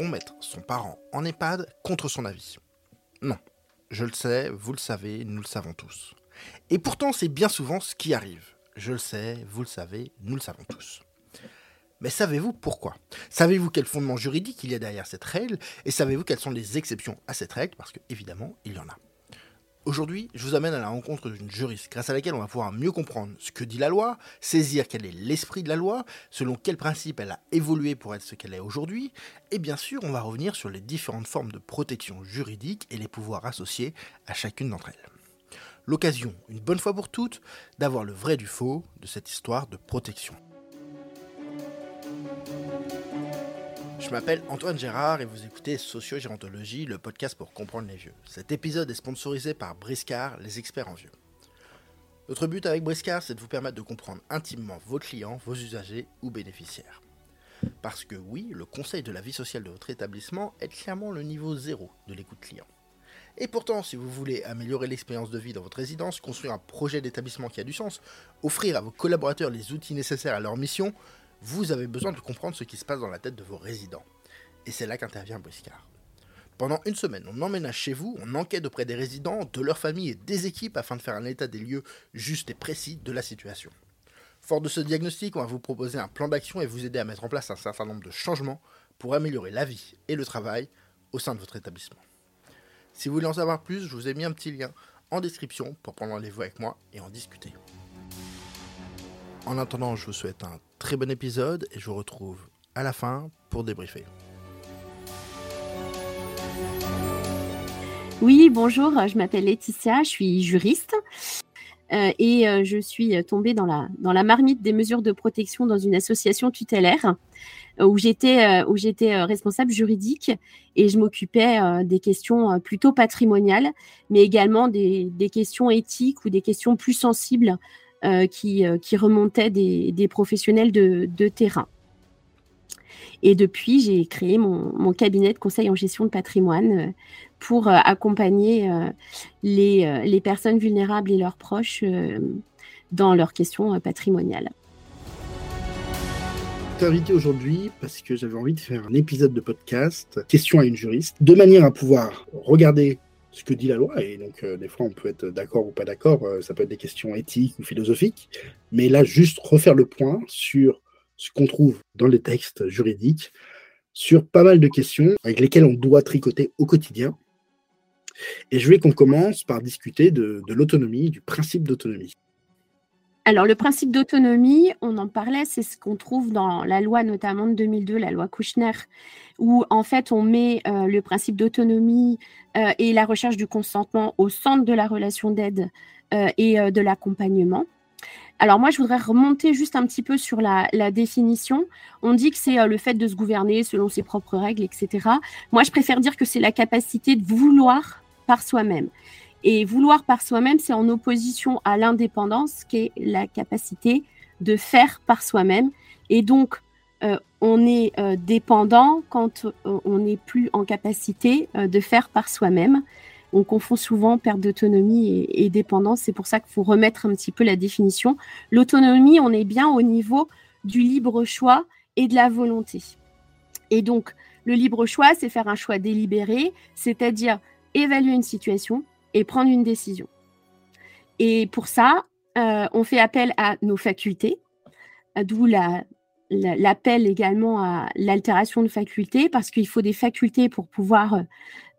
Mettre son parent en EHPAD contre son avis Non. Je le sais, vous le savez, nous le savons tous. Et pourtant, c'est bien souvent ce qui arrive. Je le sais, vous le savez, nous le savons tous. Mais savez-vous pourquoi? Savez-vous quel fondement juridique il y a derrière cette règle? Et savez-vous quelles sont les exceptions à cette règle? Parce que, évidemment, il y en a. Aujourd'hui, je vous amène à la rencontre d'une juriste, grâce à laquelle on va pouvoir mieux comprendre ce que dit la loi, saisir quel est l'esprit de la loi, selon quels principes elle a évolué pour être ce qu'elle est aujourd'hui, et bien sûr, on va revenir sur les différentes formes de protection juridique et les pouvoirs associés à chacune d'entre elles. L'occasion, une bonne fois pour toutes, d'avoir le vrai du faux de cette histoire de protection. Je m'appelle Antoine Gérard et vous écoutez Sociogérontologie, le podcast pour comprendre les vieux. Cet épisode est sponsorisé par Briscard, les experts en vieux. Notre but avec Briscard, c'est de vous permettre de comprendre intimement vos clients, vos usagers ou bénéficiaires. Parce que oui, le conseil de la vie sociale de votre établissement est clairement le niveau zéro de l'écoute client. Et pourtant, si vous voulez améliorer l'expérience de vie dans votre résidence, construire un projet d'établissement qui a du sens, offrir à vos collaborateurs les outils nécessaires à leur mission, vous avez besoin de comprendre ce qui se passe dans la tête de vos résidents. Et c'est là qu'intervient Briscard. Pendant une semaine, on emménage chez vous, on enquête auprès des résidents, de leurs familles et des équipes afin de faire un état des lieux juste et précis de la situation. Fort de ce diagnostic, on va vous proposer un plan d'action et vous aider à mettre en place un certain nombre de changements pour améliorer la vie et le travail au sein de votre établissement. Si vous voulez en savoir plus, je vous ai mis un petit lien en description pour prendre rendez-vous avec moi et en discuter. En attendant, je vous souhaite un très bon épisode et je vous retrouve à la fin pour débriefer. Oui, bonjour, je m'appelle Laetitia, je suis juriste euh, et euh, je suis tombée dans la, dans la marmite des mesures de protection dans une association tutélaire euh, où j'étais responsable juridique et je m'occupais des questions plutôt patrimoniales, mais également des, des, questions éthiques ou des questions plus sensibles qui, euh, qui remontaient des, professionnels de, terrain. Et depuis, j'ai créé mon, mon, cabinet de conseil en gestion de patrimoine euh, pour accompagner les, les, personnes vulnérables et leurs proches dans leurs questions patrimoniales invité aujourd'hui parce que j'avais envie de faire un épisode de podcast, question à une juriste, de manière à pouvoir regarder ce que dit la loi. Et donc, euh, des fois, on peut être d'accord ou pas d'accord. Euh, ça peut être des questions éthiques ou philosophiques. Mais là, juste refaire le point sur ce qu'on trouve dans les textes juridiques, sur pas mal de questions avec lesquelles on doit tricoter au quotidien. Et je voulais qu'on commence par discuter de l'autonomie, du principe d'autonomie. Alors, le principe d'autonomie, on en parlait, c'est ce qu'on trouve dans la loi notamment de 2002, la loi Kouchner, où en fait on met euh, le principe d'autonomie euh, et la recherche du consentement au centre de la relation d'aide euh, et de l'accompagnement. Alors moi, je voudrais remonter juste un petit peu sur la, la définition. On dit que c'est le fait de se gouverner selon ses propres règles, etc. Moi, je préfère dire que c'est la capacité de vouloir par soi-même. Et vouloir par soi-même, c'est en opposition à l'indépendance, qui est la capacité de faire par soi-même. Et donc, euh, on est euh, dépendant quand euh, on n'est plus en capacité de faire par soi-même. On confond souvent perte d'autonomie et, et, dépendance. C'est pour ça qu'il faut remettre un petit peu la définition. L'autonomie, on est bien au niveau du libre choix et de la volonté. Et donc, le libre choix, c'est faire un choix délibéré, c'est-à-dire évaluer une situation, et prendre une décision. Et pour ça, euh, on fait appel à nos facultés, d'où l'appel également à l'altération de facultés, parce qu'il faut des facultés pour pouvoir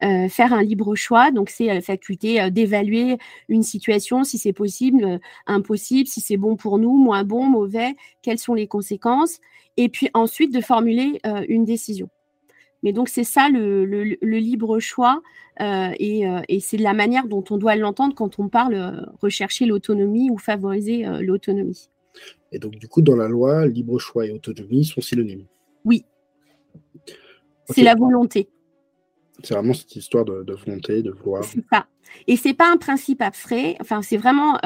euh, faire un libre choix. Donc, c'est la faculté euh, d'évaluer une situation, si c'est possible, impossible, si c'est bon pour nous, moins bon, mauvais, quelles sont les conséquences, et puis ensuite de formuler une décision. Mais donc, c'est ça le, libre choix euh, euh, et, c'est la manière dont on doit l'entendre quand on parle euh, rechercher l'autonomie ou favoriser l'autonomie. Et donc, du coup, dans la loi, libre choix et autonomie sont synonymes. Oui. C'est la volonté. C'est vraiment cette histoire de, volonté, de vouloir. C'est ça. Et c'est pas un principe abstrait. Enfin, c'est vraiment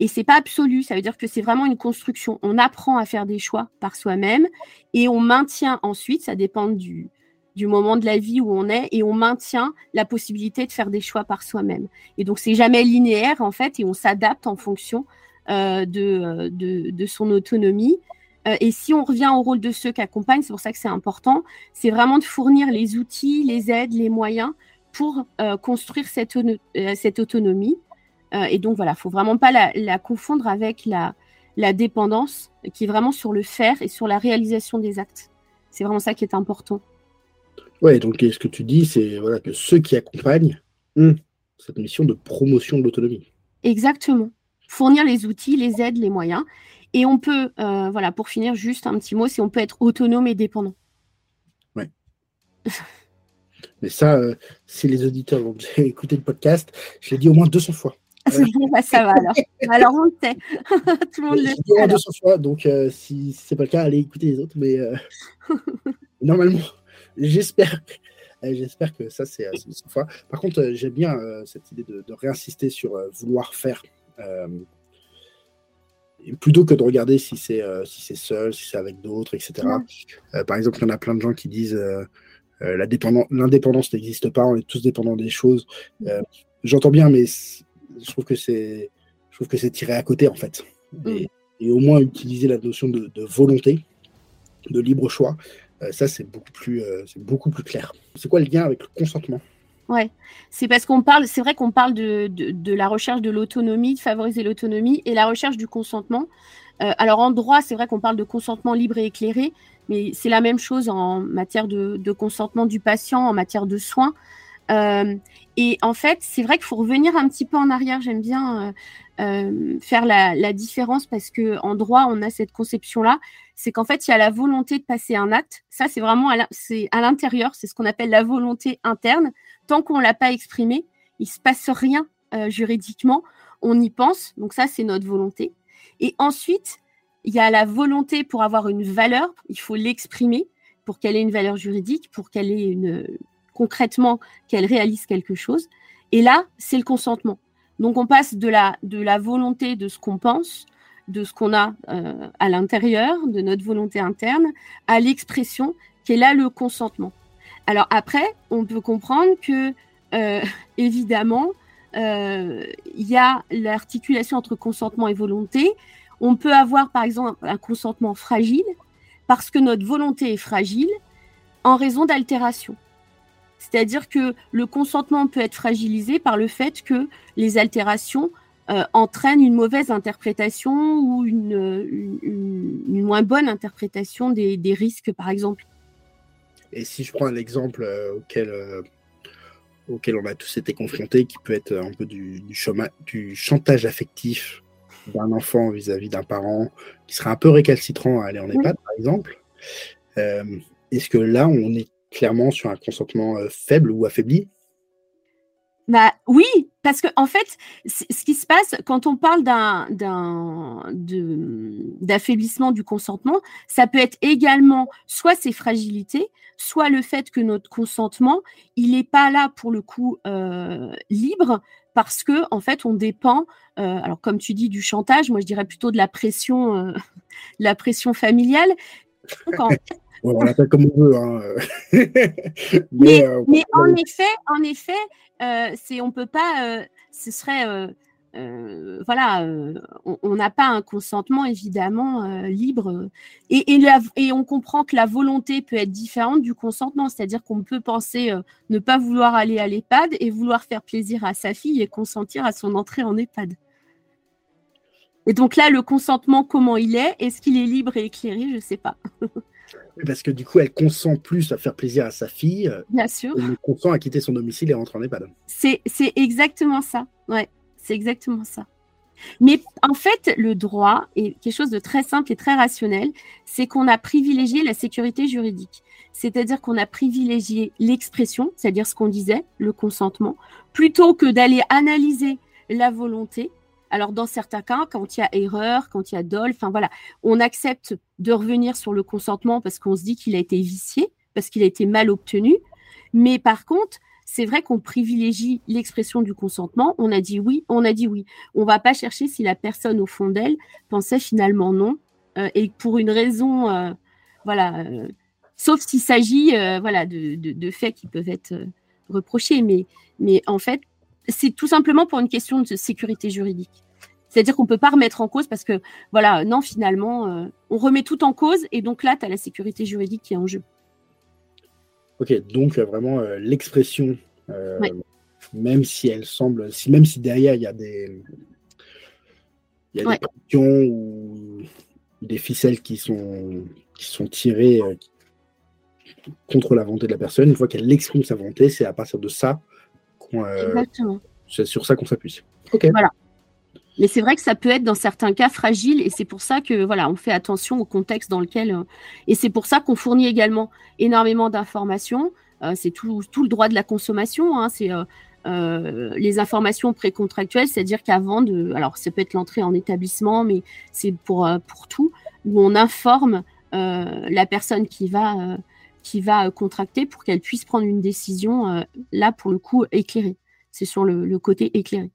et c'est pas absolu. Ça veut dire que c'est vraiment une construction. On apprend à faire des choix par soi-même et on maintient ensuite. Ça dépend du du moment de la vie où on est et on maintient la possibilité de faire des choix par soi-même. Et donc, c'est jamais linéaire, en fait, et on s'adapte en fonction euh, de, de, son autonomie. et si on revient au rôle de ceux qui accompagnent, c'est pour ça que c'est important, c'est vraiment de fournir les outils, les aides, les moyens pour construire cette, cette autonomie. et donc voilà, il faut vraiment pas la, confondre avec la, la dépendance qui est vraiment sur le faire et sur la réalisation des actes. C'est vraiment ça qui est important. Ouais, donc ce que tu dis, c'est voilà, que ceux qui accompagnent ont cette mission de promotion de l'autonomie. Exactement. Fournir les outils, les aides, les moyens. Et on peut, euh, voilà, pour finir, juste un petit mot, c'est on peut être autonome et dépendant. Ouais. Mais ça, euh, si les auditeurs vont écouter le podcast, je l'ai dit au moins 200 fois. Bah, ça va alors. alors on le sait. Tout le monde le sait. Au moins 200 fois, donc euh, si ce n'est pas le cas, allez écouter les autres. Mais normalement, j'espère J'espère que ça, c'est une fois. Par contre, j'aime bien cette idée de, de réinsister sur vouloir faire plutôt que de regarder si c'est euh, si seul, si c'est avec d'autres, etc. Euh, par exemple, il y en a plein de gens qui disent euh, l'indépendance n'existe pas, on est tous dépendants des choses. J'entends bien, mais je trouve que c'est je trouve que c'est tiré à côté en fait. Et, au moins utiliser la notion de, volonté, de libre choix, ça c'est beaucoup plus c'est beaucoup plus clair. C'est quoi le lien avec le consentement? Ouais, c'est parce qu'on parle, c'est vrai qu'on parle de, de, la recherche de l'autonomie, de favoriser l'autonomie et la recherche du consentement. Euh, alors en droit, c'est vrai qu'on parle de consentement libre et éclairé, mais c'est la même chose en matière de, consentement du patient, en matière de soins. Euh, et en fait, c'est vrai qu'il faut revenir un petit peu en arrière. J'aime bien euh, euh faire la, différence parce que en droit, on a cette conception-là, c'est qu'en fait, il y a la volonté de passer un acte. Ça, c'est vraiment à l'intérieur, c'est ce qu'on appelle la volonté interne tant qu'on ne l'a pas exprimé, il ne se passe rien juridiquement. On y pense, donc ça, c'est notre volonté. Et ensuite, il y a la volonté pour avoir une valeur, il faut l'exprimer pour qu'elle ait une valeur juridique, pour qu'elle ait une concrètement qu'elle réalise quelque chose. Et là, c'est le consentement. Donc on passe de la, de la volonté de ce qu'on pense, de ce qu'on a euh, à l'intérieur, de notre volonté interne, à l'expression qui est là le consentement. Alors après, on peut comprendre que, euh, évidemment, euh, il y a l'articulation entre consentement et volonté. On peut avoir, par exemple, un consentement fragile parce que notre volonté est fragile en raison d'altération. C'est-à-dire que le consentement peut être fragilisé par le fait que les altérations euh, entraînent une mauvaise interprétation ou une, moins bonne interprétation des risques, par exemple. Et si je prends un exemple euh, auquel, euh, auquel on a tous été confrontés, qui peut être un peu du, du, chantage affectif d'un enfant vis-à-vis d'un parent qui serait un peu récalcitrant à aller en EHPAD, par exemple, euh, est-ce que là, on est clairement sur un consentement faible ou affaibli? Bah oui, parce que en fait, ce qui se passe quand on parle d'un d'affaiblissement du consentement, ça peut être également soit ses fragilités, soit le fait que notre consentement, il n'est pas là pour le coup euh, libre parce que en fait, on dépend. Euh, alors comme tu dis du chantage, moi je dirais plutôt de la pression, euh, la pression familiale. on l'appelle comme on veut. Hein. mais, mais en effet, en effet, euh, c'est on peut pas, euh, ce serait euh, voilà, on n'a pas un consentement évidemment libre et, et, on comprend que la volonté peut être différente du consentement, c'est-à-dire qu'on peut penser ne pas vouloir aller à l'EHPAD et vouloir faire plaisir à sa fille et consentir à son entrée en EHPAD. Et donc là, le consentement, comment il est? Est-ce qu'il est libre et éclairé? Je ne sais pas. parce que du coup, elle consent plus à faire plaisir à sa fille. Euh, Bien sûr. Elle consent à quitter son domicile et rentrer en EHPAD. C'est exactement ça. Ouais, c'est exactement ça. Mais en fait, le droit est quelque chose de très simple et très rationnel. C'est qu'on a privilégié la sécurité juridique. C'est-à-dire qu'on a privilégié l'expression, c'est-à-dire ce qu'on disait, le consentement, plutôt que d'aller analyser la volonté alors, dans certains cas, quand il y a erreur, quand il y a dol, enfin voilà, on accepte de revenir sur le consentement parce qu'on se dit qu'il a été vicié, parce qu'il a été mal obtenu. Mais par contre, c'est vrai qu'on privilégie l'expression du consentement. On a dit oui, on a dit oui. On va pas chercher si la personne au fond d'elle pensait finalement non, euh, et pour une raison, euh, voilà, euh, sauf s'il s'agit, voilà, de, de, faits qui peuvent être reprochés. Mais, mais en fait, c'est tout simplement pour une question de sécurité juridique. C'est-à-dire qu'on ne peut pas remettre en cause parce que, voilà, non, finalement, euh, on remet tout en cause et donc là, tu as la sécurité juridique qui est en jeu. Ok, donc vraiment l'expression, même si elle semble, si, même si derrière il y a des, il y a des pressions ou des ficelles qui sont, qui sont tirées contre la volonté de la personne, une fois qu'elle exprime sa volonté, c'est à partir de ça qu'on. c'est sur ça qu'on s'appuie. Voilà. Mais c'est vrai que ça peut être dans certains cas fragile et c'est pour ça que voilà, on fait attention au contexte dans lequel euh, et c'est pour ça qu'on fournit également énormément d'informations. Euh, c'est tout, tout, le droit de la consommation. Hein, c'est euh, les informations précontractuelles, c'est-à-dire qu'avant de, alors ça peut être l'entrée en établissement, mais c'est pour pour tout où on informe la personne qui va qui va contracter pour qu'elle puisse prendre une décision là pour le coup éclairée. C'est sur le côté éclairé.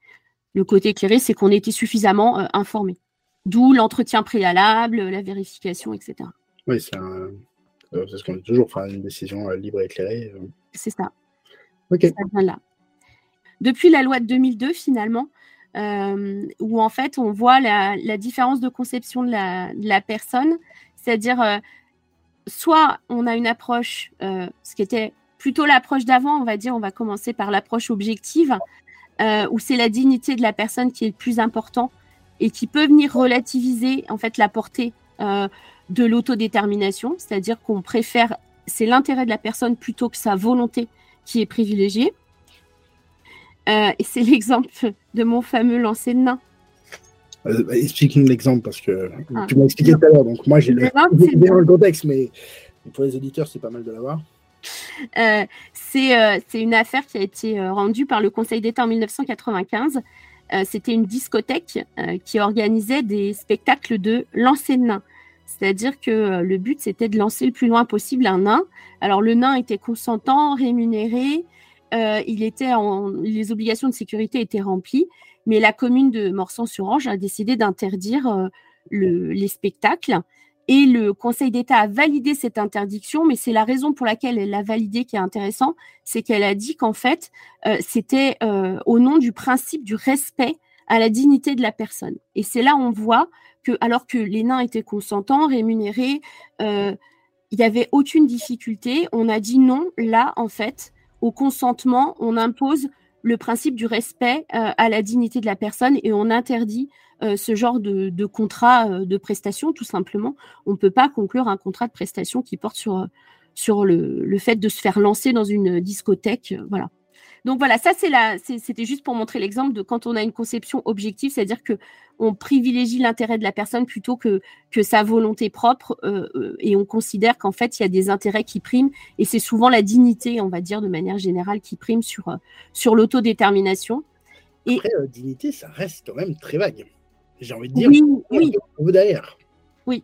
Le côté éclairé, c'est qu'on était suffisamment euh, informé. D'où l'entretien préalable, la vérification, etc. Oui, c'est euh, ce qu'on dit toujours, faire une décision euh, libre et éclairée. C'est ça. Ça là. Depuis la loi de 2002, finalement, où en fait on voit la, différence de conception de la, personne, c'est-à-dire soit on a une approche, ce qui était plutôt l'approche d'avant, on va dire, on va commencer par l'approche objective, euh, où c'est la dignité de la personne qui est le plus important et qui peut venir relativiser en fait la portée euh, de l'autodétermination, c'est-à-dire qu'on préfère, c'est l'intérêt de la personne plutôt que sa volonté qui est privilégiée. Euh, et c'est l'exemple de mon fameux lancer de nain. Explique-nous l'exemple parce que ah. tu m'as expliqué tout à l'heure, donc moi j'ai le, le contexte, mais pour les auditeurs c'est pas mal de l'avoir. Euh, euh, c'est une affaire qui a été euh, rendue par le Conseil d'État en 1995. C'était une discothèque qui organisait des spectacles de lancer de nain. C'est-à-dire que le but, c'était de lancer le plus loin possible un nain. Alors, le nain était consentant, rémunéré, il était en, les obligations de sécurité étaient remplies, mais la commune de Morsan-sur-Ange a décidé d'interdire les spectacles et le Conseil d'État a validé cette interdiction, mais c'est la raison pour laquelle elle l'a validée qui est intéressant, c'est qu'elle a dit qu'en fait, euh, c'était euh, au nom du principe du respect à la dignité de la personne. Et c'est là où on voit que, alors que les nains étaient consentants, rémunérés, euh, il n'y avait aucune difficulté. On a dit non, là, en fait, au consentement, on impose le principe du respect à la dignité de la personne et on interdit euh, ce genre de, contrat euh, de prestation, tout simplement. On ne peut pas conclure un contrat de prestation qui porte sur, euh, sur le, fait de se faire lancer dans une discothèque. voilà. Donc voilà, ça c'est c'était juste pour montrer l'exemple de quand on a une conception objective, c'est-à-dire que on privilégie l'intérêt de la personne plutôt que, que sa volonté propre et on considère qu'en fait il y a des intérêts qui priment et c'est souvent la dignité, on va dire de manière générale, qui prime sur, sur l'autodétermination. Après, dignité, ça reste quand même très vague j'ai envie de dire, oui, oui. derrière. Oui.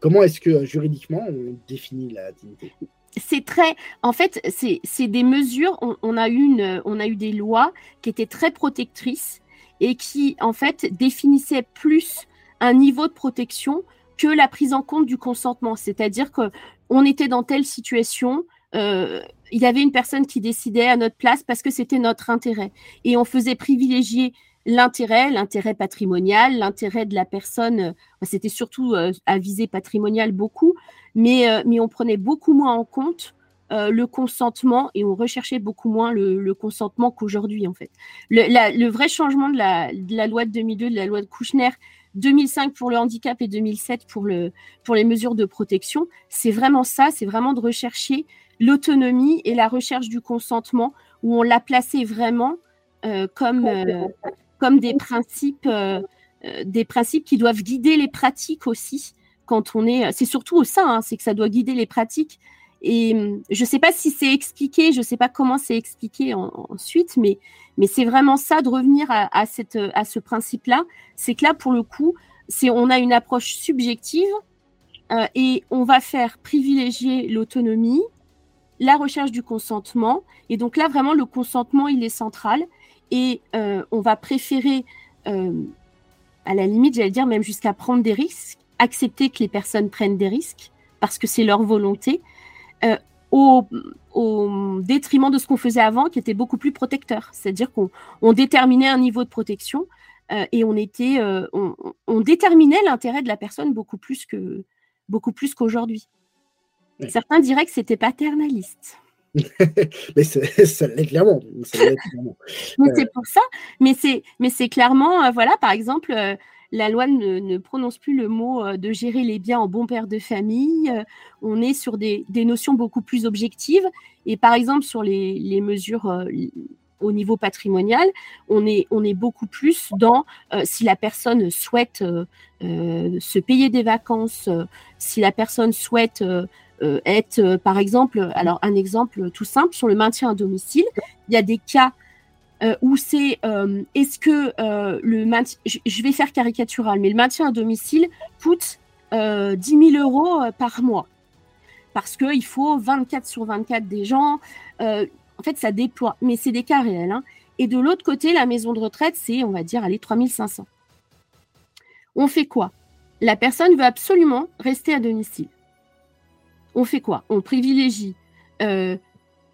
Comment est-ce que juridiquement on définit la dignité? C'est très, en fait, c'est des mesures. On, a eu une, on a eu des lois qui étaient très protectrices et qui, en fait, définissaient plus un niveau de protection que la prise en compte du consentement. C'est-à-dire que on était dans telle situation, euh, il y avait une personne qui décidait à notre place parce que c'était notre intérêt et on faisait privilégier l'intérêt, l'intérêt patrimonial, l'intérêt de la personne, euh, c'était surtout euh, à viser patrimonial beaucoup, mais, euh, mais on prenait beaucoup moins en compte le consentement et on recherchait beaucoup moins le, consentement qu'aujourd'hui en fait. Le, vrai changement de la, loi de 2002, de la loi de Kouchner, 2005 pour le handicap et 2007 pour, le, pour les mesures de protection, c'est vraiment ça, c'est vraiment de rechercher l'autonomie et la recherche du consentement où on l'a placé vraiment comme, comme des principes, euh, euh, des principes qui doivent guider les pratiques aussi. Quand on est, c'est surtout sein, hein, c'est que ça doit guider les pratiques. Et hum, je ne sais pas si c'est expliqué, je ne sais pas comment c'est expliqué ensuite, mais, mais c'est vraiment ça de revenir à, cette, à ce principe-là. C'est que là, pour le coup, on a une approche subjective euh, et on va faire privilégier l'autonomie, la recherche du consentement. Et donc là, vraiment, le consentement, il est central et euh, on va préférer, euh, à la limite, j'allais dire même jusqu'à prendre des risques, accepter que les personnes prennent des risques parce que c'est leur volonté, euh, au, détriment de ce qu'on faisait avant, qui était beaucoup plus protecteur. C'est-à-dire qu'on déterminait un niveau de protection et on était, on, déterminait l'intérêt de la personne beaucoup plus que beaucoup plus qu'aujourd'hui. Certains diraient que c'était paternaliste. mais ça l'est clairement. mais c'est pour ça. Mais c'est, mais c'est clairement, voilà, par exemple, la loi ne, prononce plus le mot euh, de gérer les biens en bon père de famille. Euh, on est sur des, notions beaucoup plus objectives. Et par exemple, sur les, mesures euh, au niveau patrimonial, on est, on est beaucoup plus dans si la personne souhaite se payer des vacances, si la personne souhaite être, par exemple, alors un exemple tout simple sur le maintien à domicile, il y a des cas euh, où c'est euh, est-ce que euh, le maintien, je vais faire caricatural, mais le maintien à domicile coûte 10 000 euros par mois parce qu'il faut 24 sur 24 des gens. en fait, ça déploie, mais c'est des cas réels. Hein. Et de l'autre côté, la maison de retraite, c'est, on va dire, allez, 3500. On fait quoi? La personne veut absolument rester à domicile. On fait quoi? On privilégie 10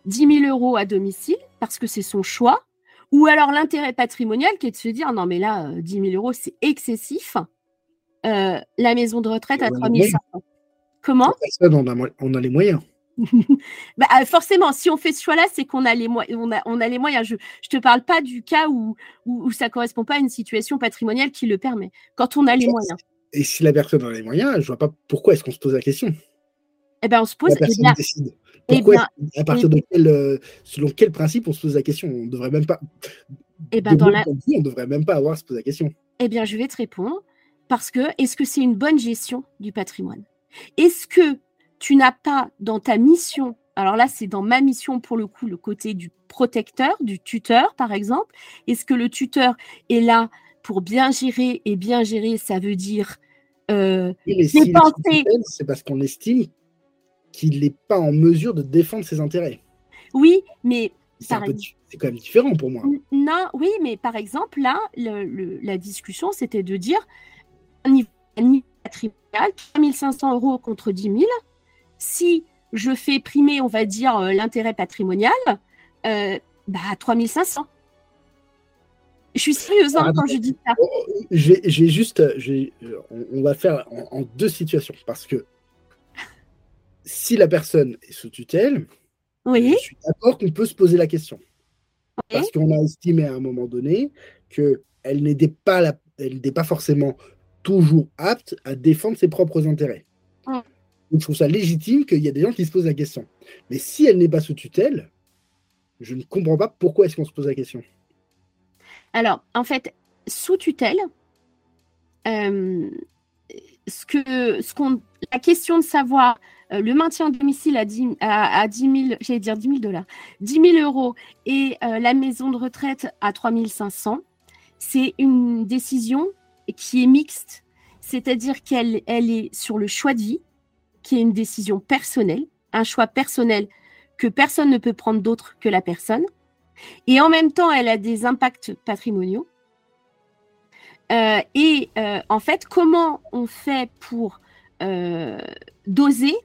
000 euros à domicile parce que c'est son choix ou alors l'intérêt patrimonial qui est de se dire non, mais là, 10 euh, 000 euros, c'est excessif. Euh, la maison de retraite à 3 500. Comment? On a, les moyens. bah, euh, forcément, si on fait ce choix-là, c'est qu'on a, les on a, on a les moyens. Je ne te parle pas du cas où, où, ça ne correspond pas à une situation patrimoniale qui le permet. Quand on a les moyens. Et si la personne a les moyens, je ne vois pas pourquoi est-ce qu'on se pose la question. Eh ben, on se pose. La personne décide. Eh Pourquoi, à partir de quel, euh, selon quel principe on se pose la question? On devrait même pas. Eh ben, dans la... On devrait même pas avoir à se poser la question. Eh bien, je vais te répondre parce que est-ce que c'est une bonne gestion du patrimoine? Est-ce que tu n'as pas dans ta mission, alors là, c'est dans ma mission pour le coup, le côté du protecteur, du tuteur, par exemple. Est-ce que le tuteur est là pour bien gérer? Et bien gérer, ça veut dire euh, dépenser. c'est parce qu'on estime qu'il n'est pas en mesure de défendre ses intérêts. Oui, mais c'est quand même différent pour moi. Non, oui, mais par exemple, là, la discussion, c'était de dire niveau patrimonial, 3500 euros contre 10 000. Si je fais primer, on va dire, euh, l'intérêt patrimonial, euh, bah, 3500. Je suis sérieuse hein, quand je dis ça. J'ai juste, on, va faire en, deux situations parce que si la personne est sous tutelle, oui. je suis d'accord qu'on peut se poser la question. Parce qu'on a estimé à un moment donné qu'elle n'était pas, la, elle pas forcément toujours apte à défendre ses propres intérêts. Donc je trouve ça légitime qu'il y a des gens qui se posent la question. Mais si elle n'est pas sous tutelle, je ne comprends pas pourquoi est-ce qu'on se pose la question. Alors, en fait, sous tutelle, euh, ce que, ce qu'on, la question de savoir euh, le maintien à domicile à 10, à, 000, j'allais dire 10 000 dollars, 10 000 euros et euh, la maison de retraite à 3 500, c'est une décision qui est mixte, c'est-à-dire qu'elle elle est sur le choix de vie, qui est une décision personnelle, un choix personnel que personne ne peut prendre d'autre que la personne, et en même temps, elle a des impacts patrimoniaux. Euh, et en fait, comment on fait pour doser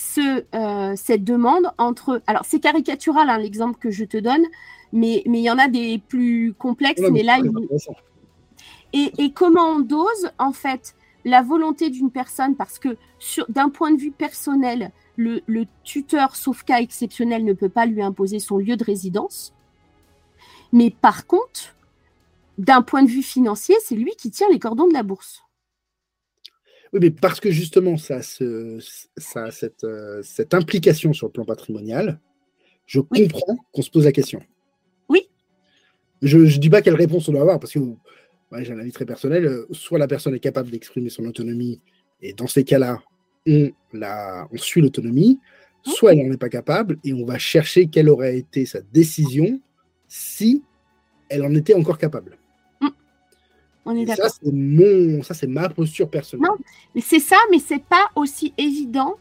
ce, euh, cette demande entre. Alors, c'est caricatural hein, l'exemple que je te donne, mais, mais il y en a des plus complexes. mais, là, et, et, comment on dose, en fait, la volonté d'une personne, parce que d'un point de vue personnel, le, le, tuteur, sauf cas exceptionnel, ne peut pas lui imposer son lieu de résidence. Mais par contre, d'un point de vue financier, c'est lui qui tient les cordons de la bourse. Oui, mais parce que justement, ça, a cette, euh, cette, implication sur le plan patrimonial, je comprends qu'on se pose la question. Oui. Je ne dis pas quelle réponse on doit avoir, parce que j'ai un avis très personnel. Euh, soit la personne est capable d'exprimer son autonomie, et dans ces cas-là, on, on suit l'autonomie, soit elle n'en est pas capable, et on va chercher quelle aurait été sa décision si elle en était encore capable. On est d'accord. Ça, c'est mon, ça, c'est ma posture personnelle. Non, mais c'est ça, mais c'est pas aussi évident.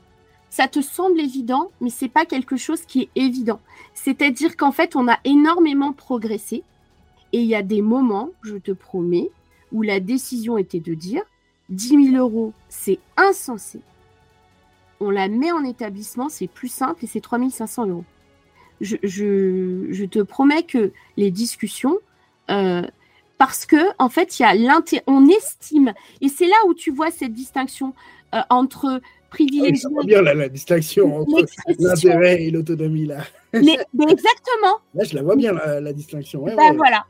Ça te semble évident, mais c'est pas quelque chose qui est évident. C'est-à-dire qu'en fait, on a énormément progressé. Et il y a des moments, je te promets, où la décision était de dire 10 000 euros, c'est insensé. On la met en établissement, c'est plus simple et c'est 3 500 euros. Je, je, je, te promets que les discussions, euh, parce que en fait, il y a on estime, et c'est là où tu vois cette distinction euh, entre privilégié. Ah bien la, distinction entre l'intérêt et l'autonomie là. Mais, exactement. Là, je la vois bien la, distinction. Ben, voilà.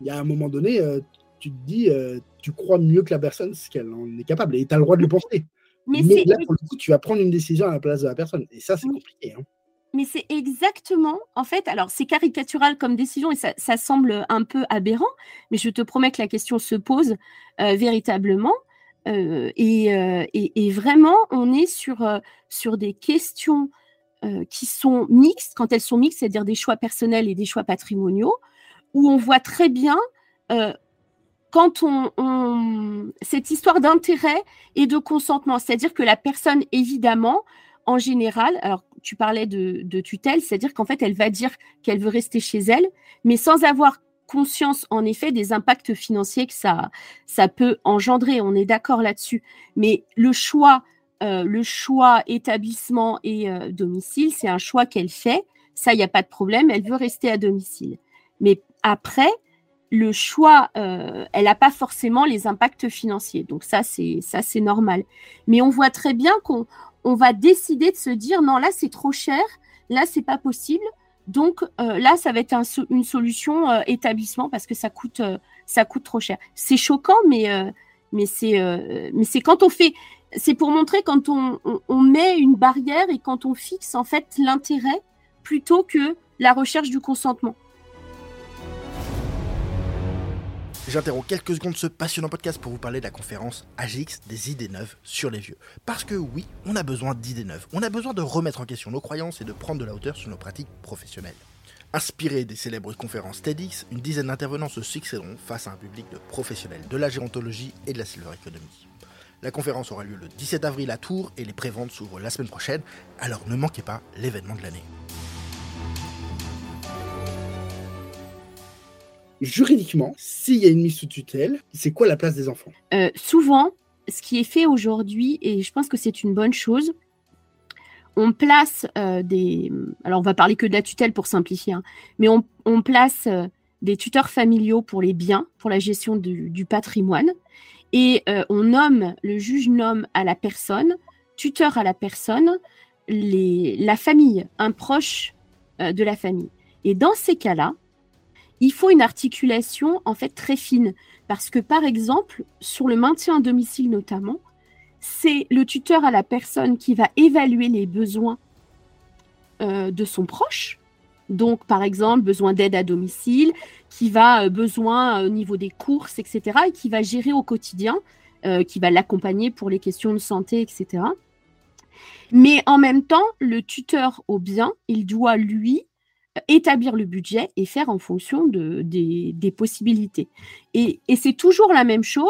Il y a un moment donné, euh, tu te dis, euh, tu crois mieux que la personne ce qu'elle en est capable et tu as le droit de le penser. Mais, là, pour le coup, tu vas prendre une décision à la place de la personne. Et ça, c'est compliqué. Hein. Mais c'est exactement, en fait, alors c'est caricatural comme décision et ça, semble un peu aberrant, mais je te promets que la question se pose euh, véritablement. Euh, euh, et, vraiment, on est sur, sur des questions qui sont mixtes. Quand elles sont mixtes, c'est-à-dire des choix personnels et des choix patrimoniaux, où on voit très bien quand on, cette histoire d'intérêt et de consentement, c'est-à-dire que la personne, évidemment, en général, alors tu parlais de, tutelle, c'est-à-dire qu'en fait, elle va dire qu'elle veut rester chez elle, mais sans avoir conscience, en effet, des impacts financiers que ça, ça peut engendrer. On est d'accord là-dessus. Mais le choix, euh, le choix établissement et euh, domicile, c'est un choix qu'elle fait. Ça, il n'y a pas de problème. Elle veut rester à domicile. Mais après, le choix, euh, elle n'a pas forcément les impacts financiers. Donc ça, c'est ça, c'est normal. Mais on voit très bien qu'on on va décider de se dire non, là c'est trop cher, là c'est pas possible. Donc euh, là, ça va être une solution euh, établissement parce que ça coûte ça coûte trop cher. C'est choquant, mais mais c'est quand on fait, c'est pour montrer quand on, on, met une barrière et quand on fixe en fait l'intérêt plutôt que la recherche du consentement. J'interromps quelques secondes ce passionnant podcast pour vous parler de la conférence AGX des idées neuves sur les vieux. Parce que oui, on a besoin d'idées neuves. On a besoin de remettre en question nos croyances et de prendre de la hauteur sur nos pratiques professionnelles. Inspiré des célèbres conférences TEDx, une dizaine d'intervenants se succéderont face à un public de professionnels de la gérontologie et de la silver economy. La conférence aura lieu le 17 avril à Tours et les préventes s'ouvrent la semaine prochaine, alors ne manquez pas l'événement de l'année. Juridiquement, s'il y a une mise sous tutelle, c'est quoi la place des enfants? Euh, Souvent, ce qui est fait aujourd'hui, et je pense que c'est une bonne chose, on place euh, des... Alors, on va parler que de la tutelle pour simplifier, hein, mais on, place euh, des tuteurs familiaux pour les biens, pour la gestion du, patrimoine, et on nomme, le juge nomme à la personne, tuteur à la personne, les, la famille, un proche de la famille. Et dans ces cas-là, il faut une articulation en fait très fine parce que par exemple sur le maintien à domicile notamment, c'est le tuteur à la personne qui va évaluer les besoins euh, de son proche. Donc, par exemple, besoin d'aide à domicile, qui va euh, besoin euh, au niveau des courses, etc., et qui va gérer au quotidien, qui va l'accompagner pour les questions de santé, etc. Mais en même temps, le tuteur au bien, il doit, lui, établir le budget et faire en fonction de, des, possibilités. Et, c'est toujours la même chose,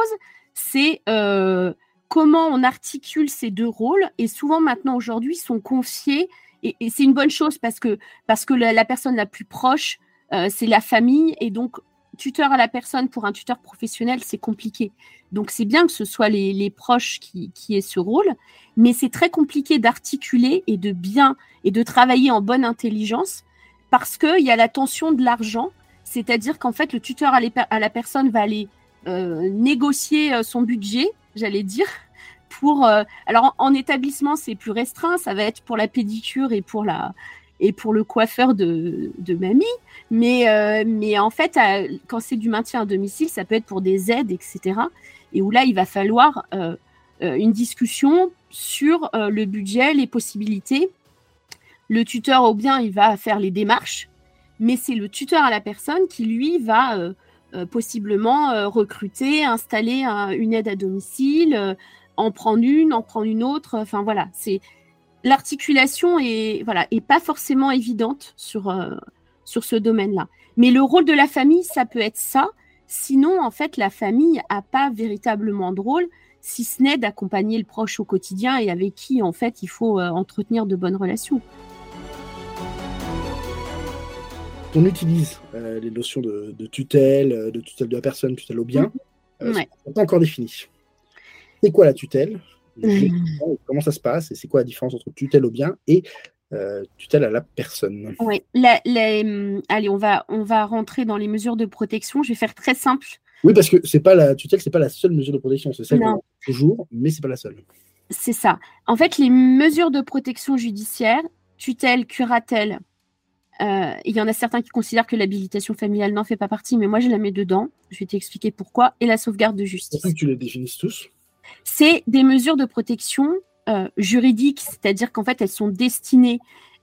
c'est euh, comment on articule ces deux rôles, et souvent maintenant aujourd'hui sont confiés, et, c'est une bonne chose parce que, parce que la, personne la plus proche, euh, c'est la famille, et donc tuteur à la personne pour un tuteur professionnel, c'est compliqué. Donc c'est bien que ce soit les, les proches qui, qui aient ce rôle, mais c'est très compliqué d'articuler et de bien et de travailler en bonne intelligence parce qu'il y a la tension de l'argent, c'est-à-dire qu'en fait, le tuteur à, la personne va aller euh, négocier euh, son budget, j'allais dire, pour. Euh, alors, en, établissement, c'est plus restreint, ça va être pour la pédicure et pour la et pour le coiffeur de, mamie, mais, mais en fait, quand c'est du maintien à domicile, ça peut être pour des aides, etc. Et où là, il va falloir une discussion sur le budget, les possibilités le tuteur au bien, il va faire les démarches, mais c'est le tuteur à la personne qui, lui, va euh, euh, possiblement euh, recruter, installer une aide à domicile, en prendre une, en prendre une autre. Voilà, c'est l'articulation est voilà pas forcément évidente sur sur ce domaine-là. Mais le rôle de la famille, ça peut être ça. Sinon, en fait, la famille a pas véritablement de rôle, si ce n'est d'accompagner le proche au quotidien et avec qui, en fait, il faut entretenir de bonnes relations. On utilise euh, les notions de, tutelle, euh, de tutelle de la personne, tutelle au bien, mmh. euh, pas encore défini. C'est quoi la tutelle? Comment ça se passe? Et c'est quoi la différence entre tutelle au bien et tutelle à la personne? Oui, hum, allez, on va, on va rentrer dans les mesures de protection. Je vais faire très simple Oui, parce que c'est pas la tutelle, c'est pas la seule mesure de protection, c'est celle qu'on toujours, mais c'est pas la seule. C'est ça. En fait, les mesures de protection judiciaire, tutelle, curatelle, euh, il y en a certains qui considèrent que l'habilitation familiale n'en fait pas partie, mais moi je la mets dedans. Je vais t'expliquer pourquoi. Et la sauvegarde de justice. que tu les définisses tous? C'est des mesures de protection euh, juridiques, c'est-à-dire qu'en fait elles sont destinées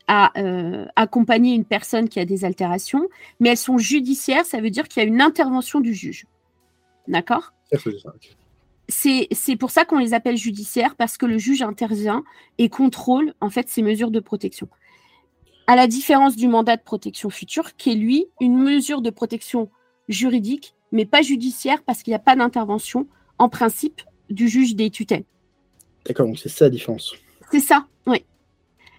à euh, accompagner une personne qui a des altérations, mais elles sont judiciaires, ça veut dire qu'il y a une intervention du juge. D'accord? C'est pour ça qu'on les appelle judiciaires, parce que le juge intervient et contrôle en fait ces mesures de protection. À la différence du mandat de protection future, qui est lui une mesure de protection juridique, mais pas judiciaire, parce qu'il n'y a pas d'intervention en principe du juge des tutelles. D'accord, donc c'est ça la différence. C'est ça, oui.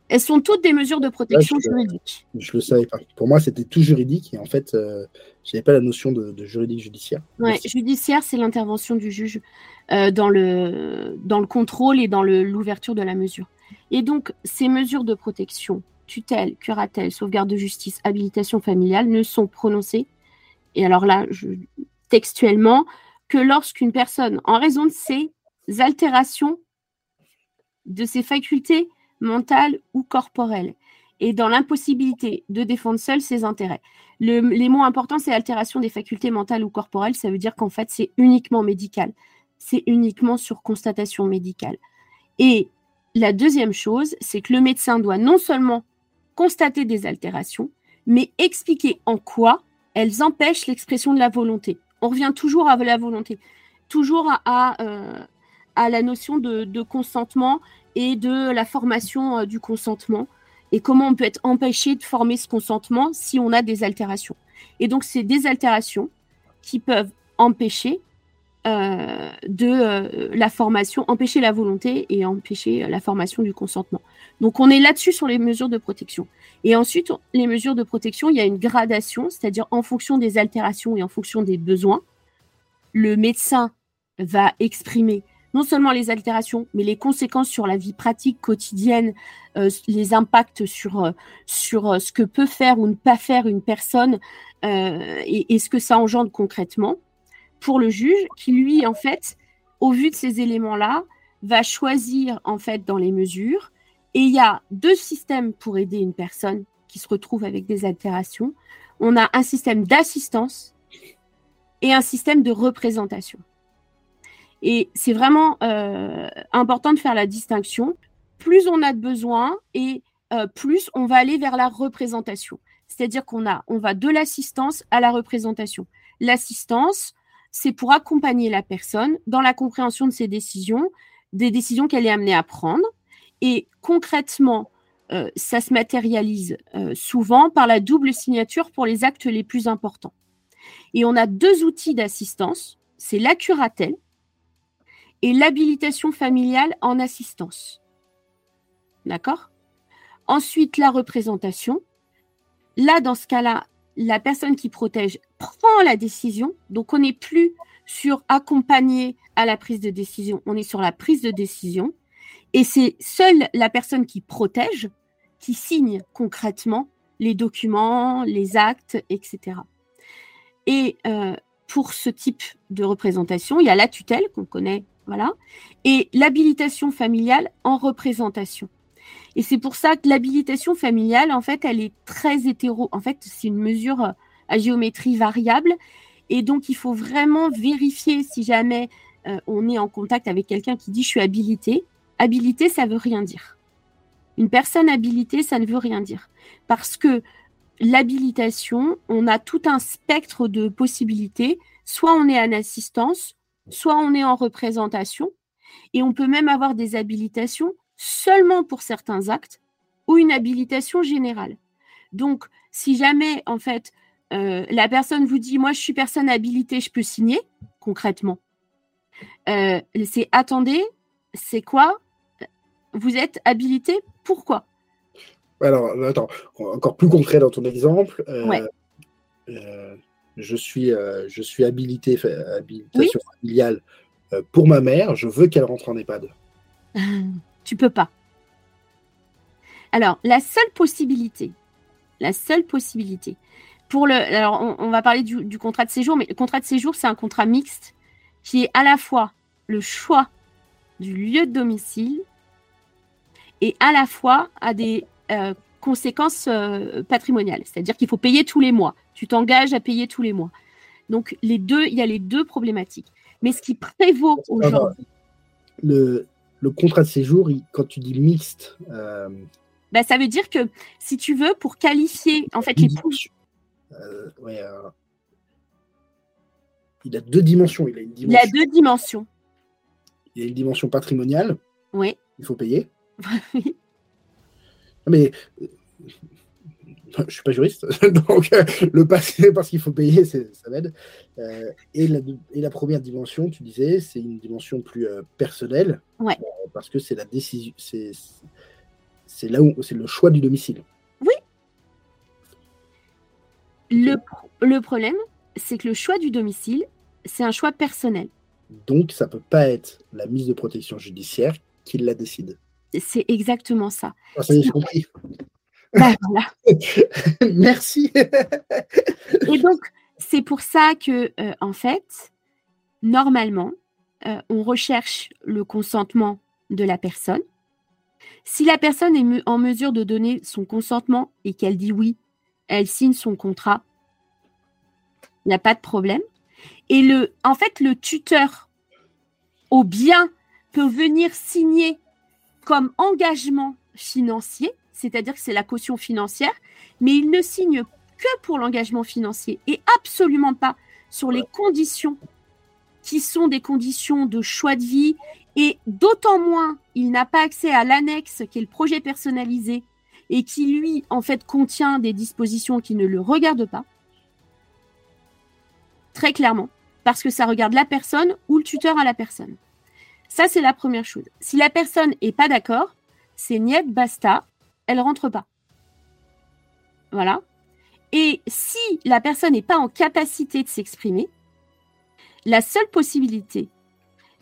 Elles sont toutes des mesures de protection juridique. Je ne le savais pas. Pour moi, c'était tout juridique et en fait, euh, je n'avais pas la notion de, juridique judiciaire. Oui, judiciaire, c'est l'intervention du juge euh, dans, le, dans le contrôle et dans l'ouverture de la mesure. Et donc, ces mesures de protection, tutelle, curatelle, sauvegarde de justice, habilitation familiale, ne sont prononcées, et alors là, textuellement, que lorsqu'une personne, en raison de ses altérations, de ses facultés, mentale ou corporelle, et dans l'impossibilité de défendre seul ses intérêts. les mots importants, c'est altération des facultés mentales ou corporelles. Ça veut dire qu'en fait, c'est uniquement médical. C'est uniquement sur constatation médicale. Et la deuxième chose, c'est que le médecin doit non seulement constater des altérations, mais expliquer en quoi elles empêchent l'expression de la volonté. On revient toujours à la volonté, toujours à, euh, la notion de consentement et de la formation euh, du consentement et comment on peut être empêché de former ce consentement si on a des altérations. Et donc, c'est des altérations qui peuvent empêcher euh, de euh, la formation, empêcher la volonté et empêcher la formation du consentement. Donc, on est là-dessus sur les mesures de protection. Et ensuite, les mesures de protection, il y a une gradation, c'est-à-dire en fonction des altérations et en fonction des besoins, le médecin va exprimer non seulement les altérations, mais les conséquences sur la vie pratique quotidienne, euh, les impacts sur, euh, euh, ce que peut faire ou ne pas faire une personne et, ce que ça engendre concrètement pour le juge, qui lui, en fait, au vu de ces éléments-là, va choisir en fait dans les mesures. Et il y a deux systèmes pour aider une personne qui se retrouve avec des altérations. On a un système d'assistance et un système de représentation. Et c'est vraiment euh, important de faire la distinction. Plus on a de besoins et euh, plus on va aller vers la représentation. C'est-à-dire qu'on a, on va de l'assistance à la représentation. L'assistance, c'est pour accompagner la personne dans la compréhension de ses décisions, des décisions qu'elle est amenée à prendre. Et concrètement, euh, ça se matérialise souvent par la double signature pour les actes les plus importants. Et on a deux outils d'assistance, c'est la curatelle, et l'habilitation familiale en assistance. D'accord? Ensuite, la représentation. Là, dans ce cas-là, la personne qui protège prend la décision. Donc, on n'est plus sur accompagner à la prise de décision, on est sur la prise de décision. Et c'est seule la personne qui protège qui signe concrètement les documents, les actes, etc. Et euh, pour ce type de représentation, il y a la tutelle qu'on connaît voilà. Et l'habilitation familiale en représentation. Et c'est pour ça que l'habilitation familiale, en fait, elle est très hétéro. En fait, c'est une mesure euh, à géométrie variable. Et donc, il faut vraiment vérifier si jamais euh, on est en contact avec quelqu'un qui dit je suis habilité. Habilité, ça veut rien dire. Une personne habilitée, ça ne veut rien dire. Parce que l'habilitation, on a tout un spectre de possibilités. Soit on est en assistance, soit on est en représentation, et on peut même avoir des habilitations seulement pour certains actes ou une habilitation générale. Donc, si jamais, en fait, euh, la personne vous dit, moi, je suis personne habilitée, je peux signer, concrètement, euh, c'est attendez, c'est quoi? Vous êtes habilité, pourquoi? Alors, attends, encore plus concret dans ton exemple. Euh, je suis, euh, je suis habilité, habilitation familiale euh, pour ma mère, je veux qu'elle rentre en EHPAD. tu peux pas. Alors, la seule possibilité, la seule possibilité pour le, alors on, va parler du, contrat de séjour, mais le contrat de séjour, c'est un contrat mixte qui est à la fois le choix du lieu de domicile et à la fois à des euh, conséquences euh, patrimoniales. C'est-à-dire qu'il faut payer tous les mois. Tu t'engages à payer tous les mois. Donc, les deux, il y a les deux problématiques. Mais ce qui prévaut aujourd'hui. Le, le, contrat de séjour, quand tu dis mixte. Euh, bah, ça veut dire que si tu veux, pour qualifier en fait les euh, il a deux dimensions. Il a, une dimension... il a deux dimensions. Il a une dimension patrimoniale. Oui. Il faut payer. oui. Mais je ne suis pas juriste, donc euh, le passé parce qu'il faut payer, ça m'aide. Euh, et, la, et, la, première dimension, tu disais, c'est une dimension plus euh, personnelle, ouais. parce que c'est la décision, c'est là où c'est le choix du domicile. Oui. Le, le problème, c'est que le choix du domicile, c'est un choix personnel. Donc, ça peut pas être la mise de protection judiciaire qui la décide. C'est exactement ça. Ah, ça y est, compris. Bah, Merci. Et donc, c'est pour ça que, euh, en fait, normalement, euh, on recherche le consentement de la personne. Si la personne est en mesure de donner son consentement et qu'elle dit oui, elle signe son contrat. Il n'y a pas de problème. Et le, en fait, le tuteur au bien peut venir signer comme engagement financier, c'est-à-dire que c'est la caution financière, mais il ne signe que pour l'engagement financier et absolument pas sur les conditions qui sont des conditions de choix de vie et d'autant moins il n'a pas accès à l'annexe qui est le projet personnalisé et qui lui en fait contient des dispositions qui ne le regardent pas. Très clairement, parce que ça regarde la personne ou le tuteur à la personne. Ça, c'est la première chose. Si la personne n'est pas d'accord, c'est niet, basta, elle rentre pas. Voilà. Et si la personne n'est pas en capacité de s'exprimer, la seule possibilité,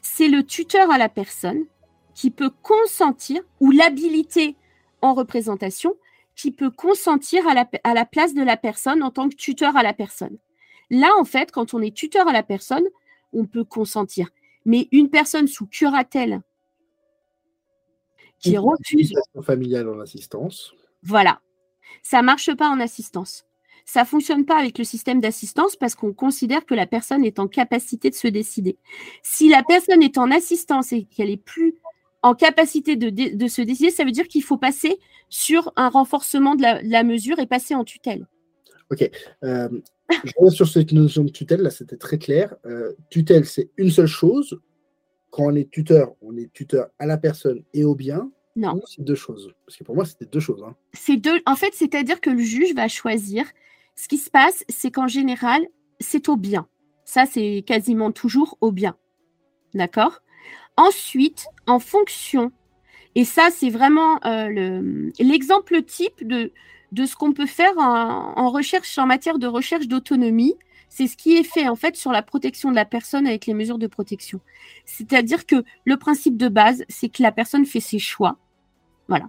c'est le tuteur à la personne qui peut consentir, ou l'habilité en représentation, qui peut consentir à la, à la, place de la personne en tant que tuteur à la personne. Là, en fait, quand on est tuteur à la personne, on peut consentir. Mais une personne sous curatelle qui refuse. familiale en assistance. Voilà. Ça marche pas en assistance. Ça fonctionne pas avec le système d'assistance parce qu'on considère que la personne est en capacité de se décider. Si la personne est en assistance et qu'elle est plus en capacité de, se décider, ça veut dire qu'il faut passer sur un renforcement de la, mesure et passer en tutelle. Ok. Euh, je reviens sur cette notion de tutelle, là c'était très clair. Euh, tutelle, c'est une seule chose. Quand on est tuteur, on est tuteur à la personne et au bien. Non. C'est deux choses? Parce que pour moi, c'était deux choses. Hein. C'est deux. En fait, c'est-à-dire que le juge va choisir. Ce qui se passe, c'est qu'en général, c'est au bien. Ça, c'est quasiment toujours au bien. D'accord? Ensuite, en fonction, et ça, c'est vraiment euh, l'exemple type de, de ce qu'on peut faire en, recherche, en matière de recherche d'autonomie. C'est ce qui est fait en fait sur la protection de la personne avec les mesures de protection. C'est-à-dire que le principe de base, c'est que la personne fait ses choix. Voilà.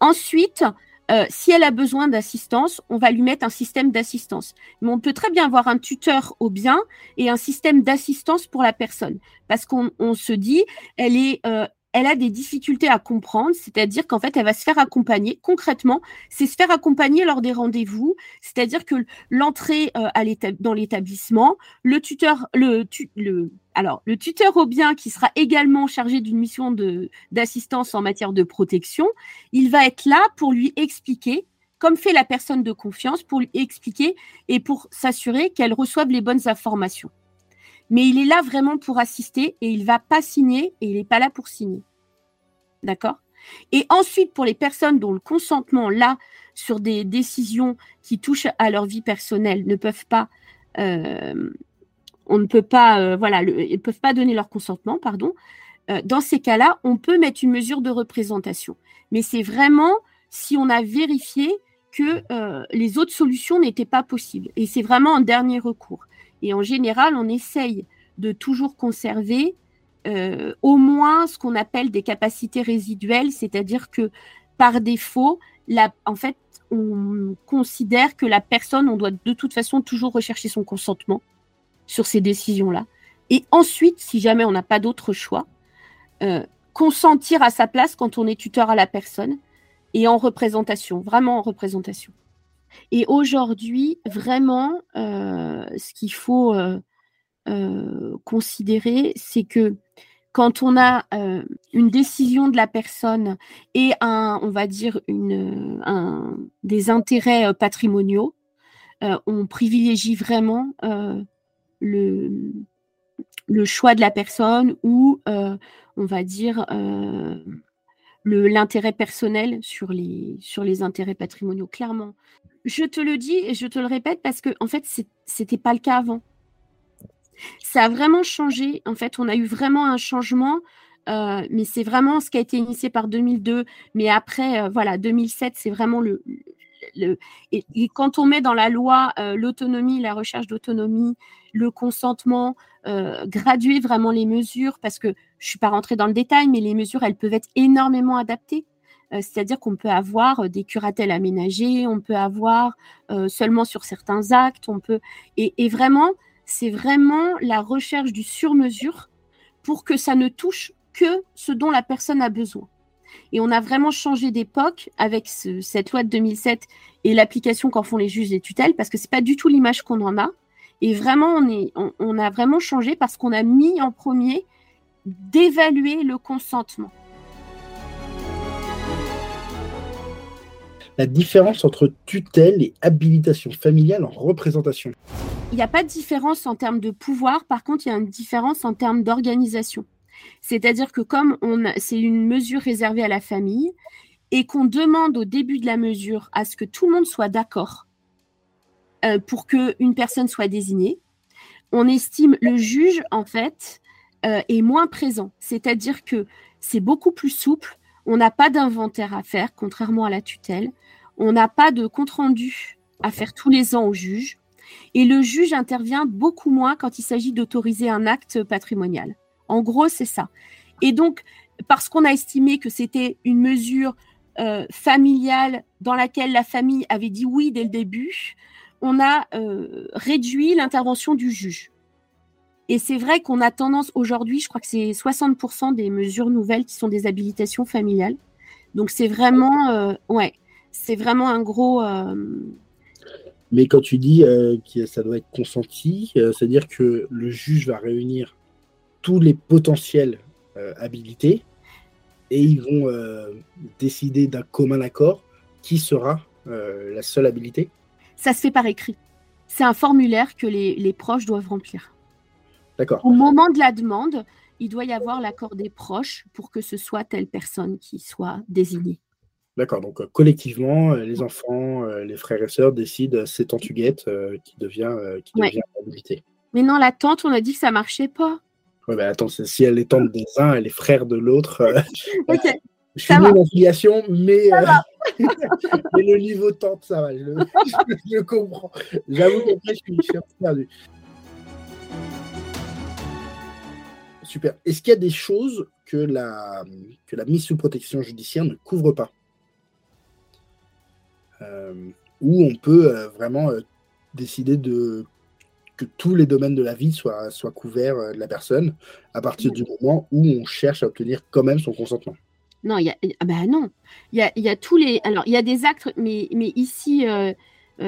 Ensuite, euh, si elle a besoin d'assistance, on va lui mettre un système d'assistance. Mais on peut très bien avoir un tuteur au bien et un système d'assistance pour la personne. Parce qu'on se dit, elle est, euh, elle a des difficultés à comprendre, c'est-à-dire qu'en fait, elle va se faire accompagner. Concrètement, c'est se faire accompagner lors des rendez-vous, c'est-à-dire que l'entrée euh, dans l'établissement, le tuteur, le, alors, le tuteur au bien qui sera également chargé d'une mission d'assistance en matière de protection, il va être là pour lui expliquer, comme fait la personne de confiance, pour lui expliquer et pour s'assurer qu'elle reçoive les bonnes informations mais il est là vraiment pour assister et il ne va pas signer et il n'est pas là pour signer. D'accord? Et ensuite, pour les personnes dont le consentement, là, sur des décisions qui touchent à leur vie personnelle, ne peuvent pas, euh, on ne peut pas, euh, voilà, ne peuvent pas donner leur consentement, pardon. Euh, dans ces cas-là, on peut mettre une mesure de représentation. Mais c'est vraiment si on a vérifié que les autres solutions n'étaient pas possibles. Et c'est vraiment un dernier recours. Et en général, on essaye de toujours conserver euh, au moins ce qu'on appelle des capacités résiduelles, c'est-à-dire que par défaut, en fait, on considère que la personne, on doit de toute façon toujours rechercher son consentement sur ces décisions-là. Et ensuite, si jamais on n'a pas d'autre choix, euh, consentir à sa place quand on est tuteur à la personne et en représentation, vraiment en représentation. Et aujourd'hui, vraiment, euh, ce qu'il faut euh, considérer, c'est que quand on a une décision de la personne et on va dire, des intérêts patrimoniaux, on privilégie vraiment le, choix de la personne ou, on va dire, l'intérêt personnel sur les intérêts patrimoniaux, clairement. Je te le dis et je te le répète parce que, en fait, c'était pas le cas avant. Ça a vraiment changé. En fait, on a eu vraiment un changement, euh, mais c'est vraiment ce qui a été initié par 2002. Mais après, euh, voilà, 2007, c'est vraiment le. et, quand on met dans la loi euh, l'autonomie, la recherche d'autonomie, le consentement, graduer vraiment les mesures, parce que je ne suis pas rentrée dans le détail, mais les mesures, elles peuvent être énormément adaptées. C'est-à-dire qu'on peut avoir des curatelles aménagées, on peut avoir seulement sur certains actes, on peut et, vraiment c'est vraiment la recherche du sur-mesure pour que ça ne touche que ce dont la personne a besoin. Et on a vraiment changé d'époque avec cette loi de 2007 et l'application qu'en font les juges des tutelles, parce que c'est pas du tout l'image qu'on en a. Et vraiment, on a vraiment changé parce qu'on a mis en premier d'évaluer le consentement. La différence entre tutelle et habilitation familiale en représentation. Il n'y a pas de différence en termes de pouvoir, par contre, il y a une différence en termes d'organisation. C'est-à-dire que comme c'est une mesure réservée à la famille et qu'on demande au début de la mesure à ce que tout le monde soit d'accord euh, pour qu'une personne soit désignée, on estime le juge, en fait, euh, est moins présent. C'est-à-dire que c'est beaucoup plus souple, on n'a pas d'inventaire à faire, contrairement à la tutelle, on n'a pas de compte-rendu à faire tous les ans au juge. Et le juge intervient beaucoup moins quand il s'agit d'autoriser un acte patrimonial. En gros, c'est ça. Et donc, parce qu'on a estimé que c'était une mesure euh, familiale dans laquelle la famille avait dit oui dès le début, on a euh, réduit l'intervention du juge. Et c'est vrai qu'on a tendance aujourd'hui, je crois que c'est 60% des mesures nouvelles qui sont des habilitations familiales. Donc c'est vraiment, euh, ouais, c'est vraiment un gros, mais quand tu dis euh, que ça doit être consenti, euh, c'est-à-dire que le juge va réunir tous les potentiels euh, habilités et ils vont décider d'un commun accord qui sera la seule habilité? Ça se fait par écrit. C'est un formulaire que les, les proches doivent remplir. D'accord. Au moment de la demande, il doit y avoir l'accord des proches pour que ce soit telle personne qui soit désignée. D'accord, donc euh, collectivement, euh, les enfants, euh, les frères et sœurs décident c'est Tantuguette qui devient, qui devient Mais non, la tante, on a dit que ça marchait pas. Ouais, mais attends, si elle est tante des uns, elle est frère de l'autre. ok. Je suis en filiation, mais, mais, le niveau tante, ça va, je, comprends. J'avoue qu'après, je suis, je suis perdu. Super. Est-ce qu'il y a des choses que la, mise sous protection judiciaire ne couvre pas euh, où on peut euh, vraiment euh, décider de que tous les domaines de la vie soient, couverts de la personne à partir du moment où on cherche à obtenir quand même son consentement? Non, il y a, bah non, il y a, y a, tous les, alors il y a des actes, mais ici,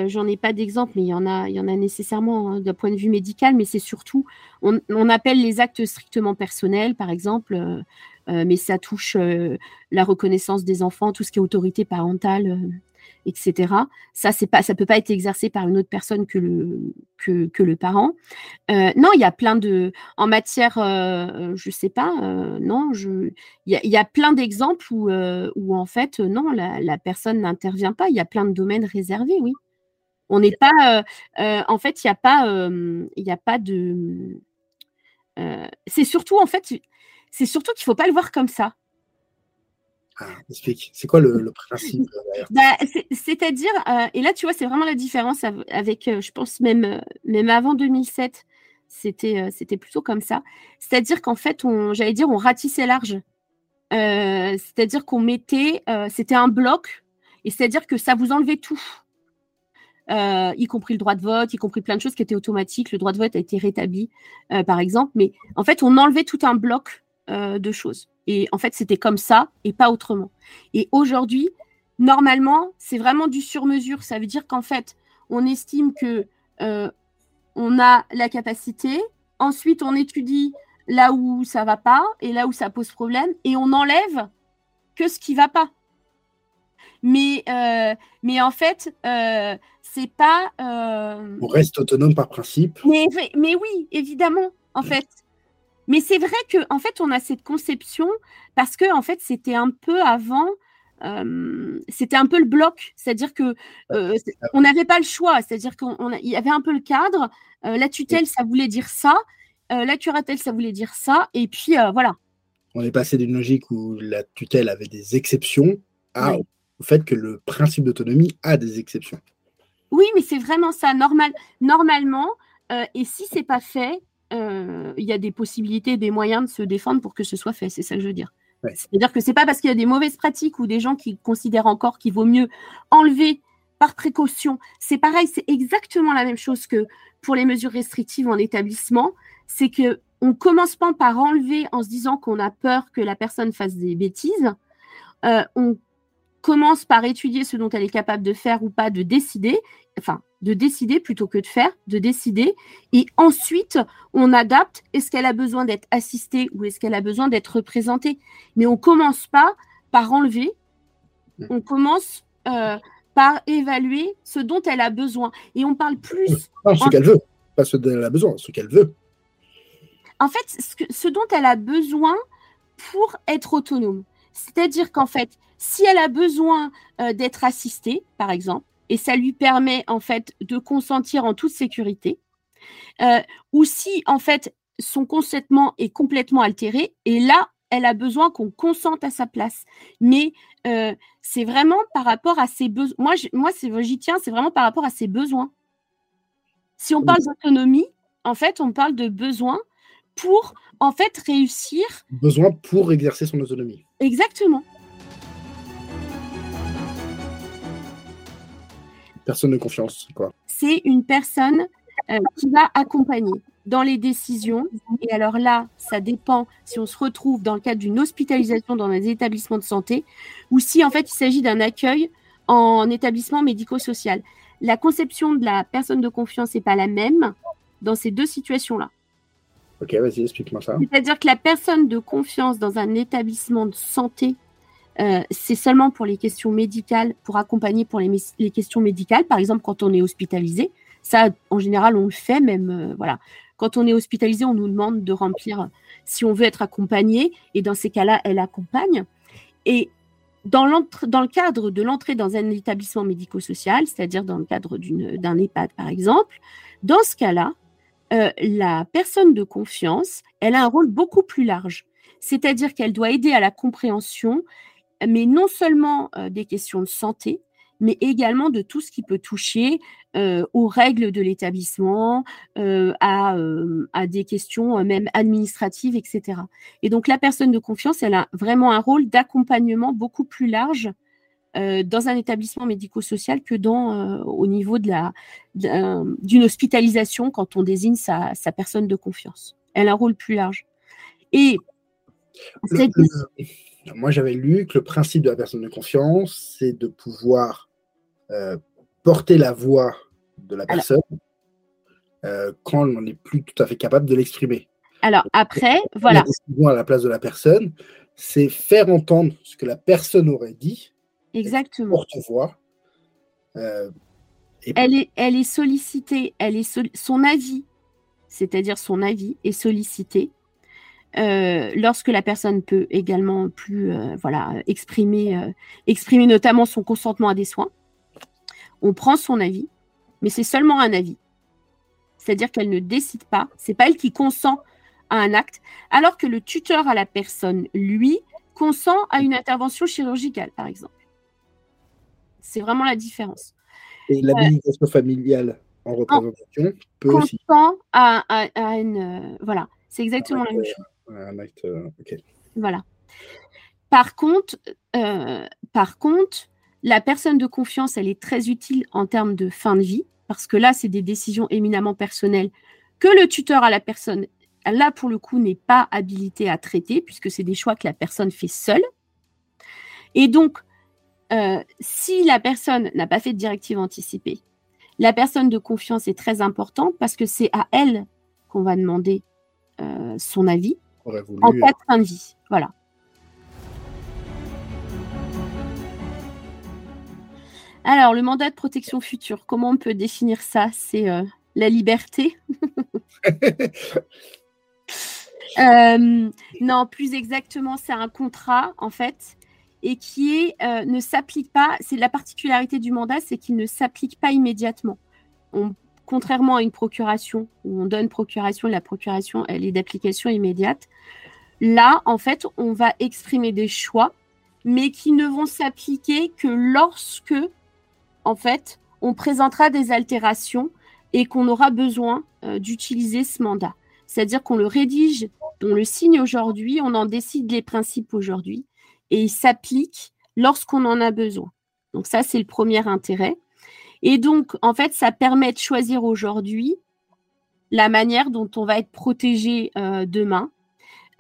j'en ai pas d'exemple, mais il y en a, il y en a nécessairement hein, d'un point de vue médical, mais c'est surtout, on, appelle les actes strictement personnels, par exemple, mais ça touche la reconnaissance des enfants, tout ce qui est autorité parentale, etc. Ça, c'est pas, peut pas être exercé par une autre personne que le, parent. Euh, non, il y a plein de, en matière, euh, je sais pas, euh, non, il y a, plein d'exemples où, où en fait, non, la, personne n'intervient pas. Il y a plein de domaines réservés, oui. On n'est pas, en fait, il n'y a pas, il a pas de, c'est surtout en fait, c'est surtout qu'il faut pas le voir comme ça. Ah, explique. C'est quoi le, principe bah, C'est-à-dire, euh, et là, tu vois, c'est vraiment la différence avec, euh, je pense, même, euh, même avant 2007, c'était c'était plutôt comme ça. C'est-à-dire qu'en fait, on, j'allais dire, on ratissait large. C'est-à-dire qu'on mettait, c'était un bloc, Et c'est-à-dire que ça vous enlevait tout. Euh, y compris le droit de vote, y compris plein de choses qui étaient automatiques. Le droit de vote a été rétabli, euh, par exemple. Mais en fait, on enlevait tout un bloc euh, de choses. Et en fait, c'était comme ça et pas autrement. Et aujourd'hui, normalement, c'est vraiment du sur-mesure. Ça veut dire qu'en fait, on estime que on a la capacité. Ensuite, on étudie là où ça va pas et là où ça pose problème et on enlève que ce qui va pas. Mais, euh, mais en fait, euh, c'est pas. Euh, on reste autonome par principe. Mais, mais oui, évidemment, en fait. Mais c'est vrai que en fait, on a cette conception parce que en fait, c'était un peu avant. c'était un peu le bloc, c'est-à-dire que on n'avait pas le choix, c'est-à-dire qu'il y avait un peu le cadre. la tutelle, ça voulait dire ça. la curatelle, ça voulait dire ça. Et puis voilà. On est passé d'une logique où la tutelle avait des exceptions à au fait que le principe d'autonomie a des exceptions. Oui, mais c'est vraiment ça. Normal, normalement, euh, et si c'est pas fait, euh, il y a des possibilités, des moyens de se défendre pour que ce soit fait. C'est ça que je veux dire. C'est-à-dire que c'est pas parce qu'il y a des mauvaises pratiques ou des gens qui considèrent encore qu'il vaut mieux enlever par précaution. C'est pareil, c'est exactement la même chose que pour les mesures restrictives en établissement. C'est que on commence pas par enlever en se disant qu'on a peur que la personne fasse des bêtises. Euh, on commence par étudier ce dont elle est capable de faire ou pas, de décider, enfin, de décider plutôt que de faire, de décider. Et ensuite, on adapte. Est-ce qu'elle a besoin d'être assistée ou est-ce qu'elle a besoin d'être représentée? Mais on commence pas par enlever. On commence euh, par évaluer ce dont elle a besoin. Et on parle plus. Non, ce qu'elle veut, pas ce dont elle a besoin, ce qu'elle veut. En fait, ce dont elle a besoin pour être autonome. C'est-à-dire qu'en fait, si elle a besoin euh, d'être assistée, par exemple, et ça lui permet en fait de consentir en toute sécurité, euh, ou si en fait son consentement est complètement altéré, et là, elle a besoin qu'on consente à sa place. Mais euh, c'est vraiment par rapport à ses besoins. Moi, j'y tiens, c'est vraiment par rapport à ses besoins. Si on parle d'autonomie, en fait, on parle de besoin pour en fait réussir. Besoin pour exercer son autonomie. Exactement. Personne de confiance, quoi. C'est une personne euh, qui va accompagner dans les décisions. Et alors là, ça dépend si on se retrouve dans le cadre d'une hospitalisation dans un établissement de santé ou si en fait il s'agit d'un accueil en établissement médico-social. La conception de la personne de confiance n'est pas la même dans ces deux situations-là. Ok, vas-y, explique-moi ça. C'est-à-dire que la personne de confiance dans un établissement de santé euh, c'est seulement pour les questions médicales, pour accompagner pour les, questions médicales, par exemple quand on est hospitalisé. Ça, en général, on le fait même. Euh, voilà. Quand on est hospitalisé, on nous demande de remplir si on veut être accompagné, et dans ces cas-là, elle accompagne. Et dans, dans le cadre de l'entrée dans un établissement médico-social, c'est-à-dire dans le cadre d'un EHPAD, par exemple, dans ce cas-là, euh, la personne de confiance, elle a un rôle beaucoup plus large. C'est-à-dire qu'elle doit aider à la compréhension mais non seulement euh, des questions de santé, mais également de tout ce qui peut toucher euh, aux règles de l'établissement, à, des questions même administratives, etc. Et donc la personne de confiance, elle a vraiment un rôle d'accompagnement beaucoup plus large dans un établissement médico-social que dans au niveau de la d'une hospitalisation quand on désigne sa, personne de confiance. Elle a un rôle plus large. Et moi, j'avais lu que le principe de la personne de confiance, c'est de pouvoir euh, porter la voix de la personne euh, quand on n'est plus tout à fait capable de l'exprimer. Alors après, voilà. La à la place de la personne, c'est faire entendre ce que la personne aurait dit. Exactement. Euh, elle, est, elle est sollicitée, elle est son avis, c'est-à-dire son avis est sollicité euh, lorsque la personne peut également plus euh, voilà exprimer exprimer notamment son consentement à des soins, on prend son avis, mais c'est seulement un avis. C'est-à-dire qu'elle ne décide pas, c'est pas elle qui consent à un acte, alors que le tuteur à la personne, lui, consent à une intervention chirurgicale, par exemple. C'est vraiment la différence. Et l'habilitation familiale en représentation peut aussi. À, à, une. voilà, c'est exactement la même chose. Euh, voilà. Par contre, euh, par contre la personne de confiance, elle est très utile en termes de fin de vie, parce que là, c'est des décisions éminemment personnelles que le tuteur à la personne, là, pour le coup, n'est pas habilité à traiter, puisque c'est des choix que la personne fait seule. Et donc, euh, si la personne n'a pas fait de directive anticipée, la personne de confiance est très importante parce que c'est à elle qu'on va demander euh, son avis en cas de fin de vie. Voilà. Alors, le mandat de protection future, comment on peut définir ça? C'est euh, la liberté? Euh, Non, plus exactement, c'est un contrat, en fait, et qui euh, ne s'applique pas. C'est la particularité du mandat, c'est qu'il ne s'applique pas immédiatement. contrairement à une procuration, où on donne procuration, la procuration, elle est d'application immédiate. Là, en fait, on va exprimer des choix, mais qui ne vont s'appliquer que lorsque en fait, on présentera des altérations et qu'on aura besoin euh, d'utiliser ce mandat. C'est-à-dire qu'on le rédige, on le signe aujourd'hui, on en décide les principes aujourd'hui et il s'applique lorsqu'on en a besoin. Donc ça, c'est le premier intérêt. Et donc, en fait, ça permet de choisir aujourd'hui la manière dont on va être protégé euh, demain.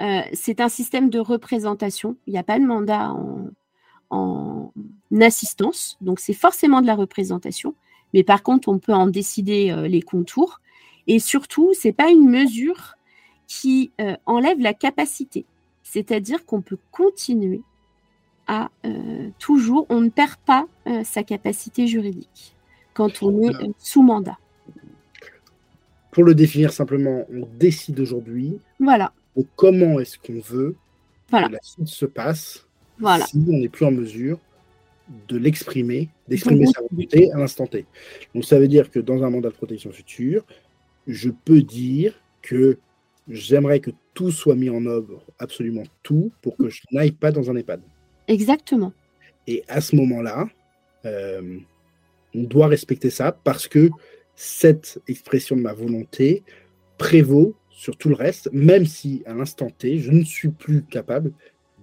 Euh, c'est un système de représentation. Il n'y a pas de mandat en, assistance, donc c'est forcément de la représentation, mais par contre, on peut en décider euh, les contours. Et surtout, c'est pas une mesure qui enlève la capacité, c'est-à-dire qu'on peut continuer à euh, toujours, on ne perd pas sa capacité juridique quand on est sous mandat. Pour le définir simplement, on décide aujourd'hui. Voilà. comment est-ce qu'on veut voilà. que la suite se passe voilà. si on n'est plus en mesure de l'exprimer, d'exprimer sa volonté à l'instant T. Donc ça veut dire que dans un mandat de protection future, je peux dire que j'aimerais que tout soit mis en œuvre, absolument tout, pour que je n'aille pas dans un EHPAD. Exactement. Et à ce moment-là, euh, on doit respecter ça parce que cette expression de ma volonté prévaut sur tout le reste, même si à l'instant T, je ne suis plus capable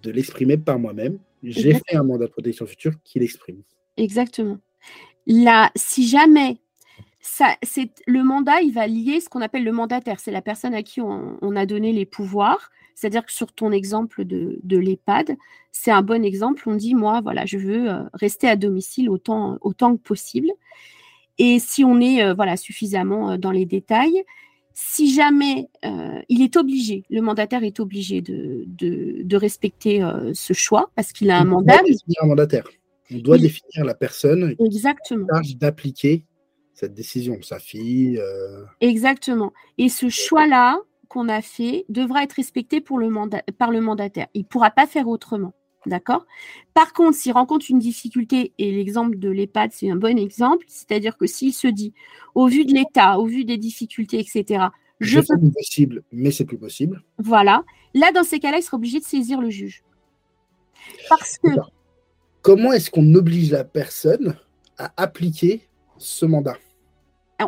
de l'exprimer par moi-même. J'ai fait un mandat de protection future qui l'exprime. Exactement. Là, si jamais ça, le mandat, il va lier ce qu'on appelle le mandataire. C'est la personne à qui on, a donné les pouvoirs. C'est-à-dire que sur ton exemple de, de l'EHPAD, c'est un bon exemple. On dit, moi, voilà, je veux euh, rester à domicile autant, autant que possible. Et si on est euh, voilà, suffisamment euh, dans les détails, si jamais euh, il est obligé, le mandataire est obligé de, de, respecter euh, ce choix parce qu'il a un mandat. Un mandataire. On doit définir la personne Exactement. qui charge d'appliquer cette décision, sa fille. Euh. Exactement. Et ce choix-là qu'on a fait devra être respecté pour le par le mandataire. Il ne pourra pas faire autrement. D'accord? Par contre, s'il rencontre une difficulté, et l'exemple de l'EHPAD, c'est un bon exemple, c'est-à-dire que s'il se dit, au vu de l'état, au vu des difficultés, etc., je, fais peux... possible, mais c'est plus possible. Voilà. Là, dans ces cas-là, il sera obligé de saisir le juge. Parce que. Comment est-ce qu'on oblige la personne à appliquer ce mandat?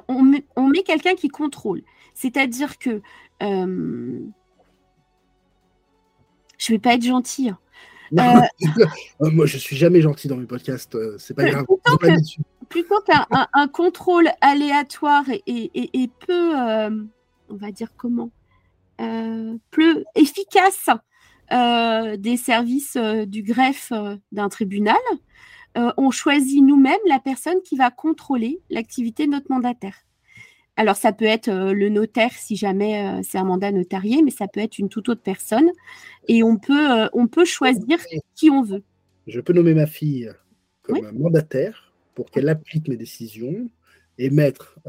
On met, met quelqu'un qui contrôle. C'est-à-dire que. Euh... Je ne vais pas être gentille. Hein. Euh, moi, je suis jamais gentil dans mes podcasts, euh, c'est pas grave. Plutôt qu'un un, contrôle aléatoire et, peu, euh, on va dire comment, peu efficace des services du greffe d'un tribunal, on choisit nous-mêmes la personne qui va contrôler l'activité de notre mandataire. Alors, ça peut être euh, le notaire si jamais euh, c'est un mandat notarié, mais ça peut être une toute autre personne. Et on peut, euh, on peut choisir qui on veut. Je peux nommer ma fille comme mandataire pour qu'elle applique mes décisions et mettre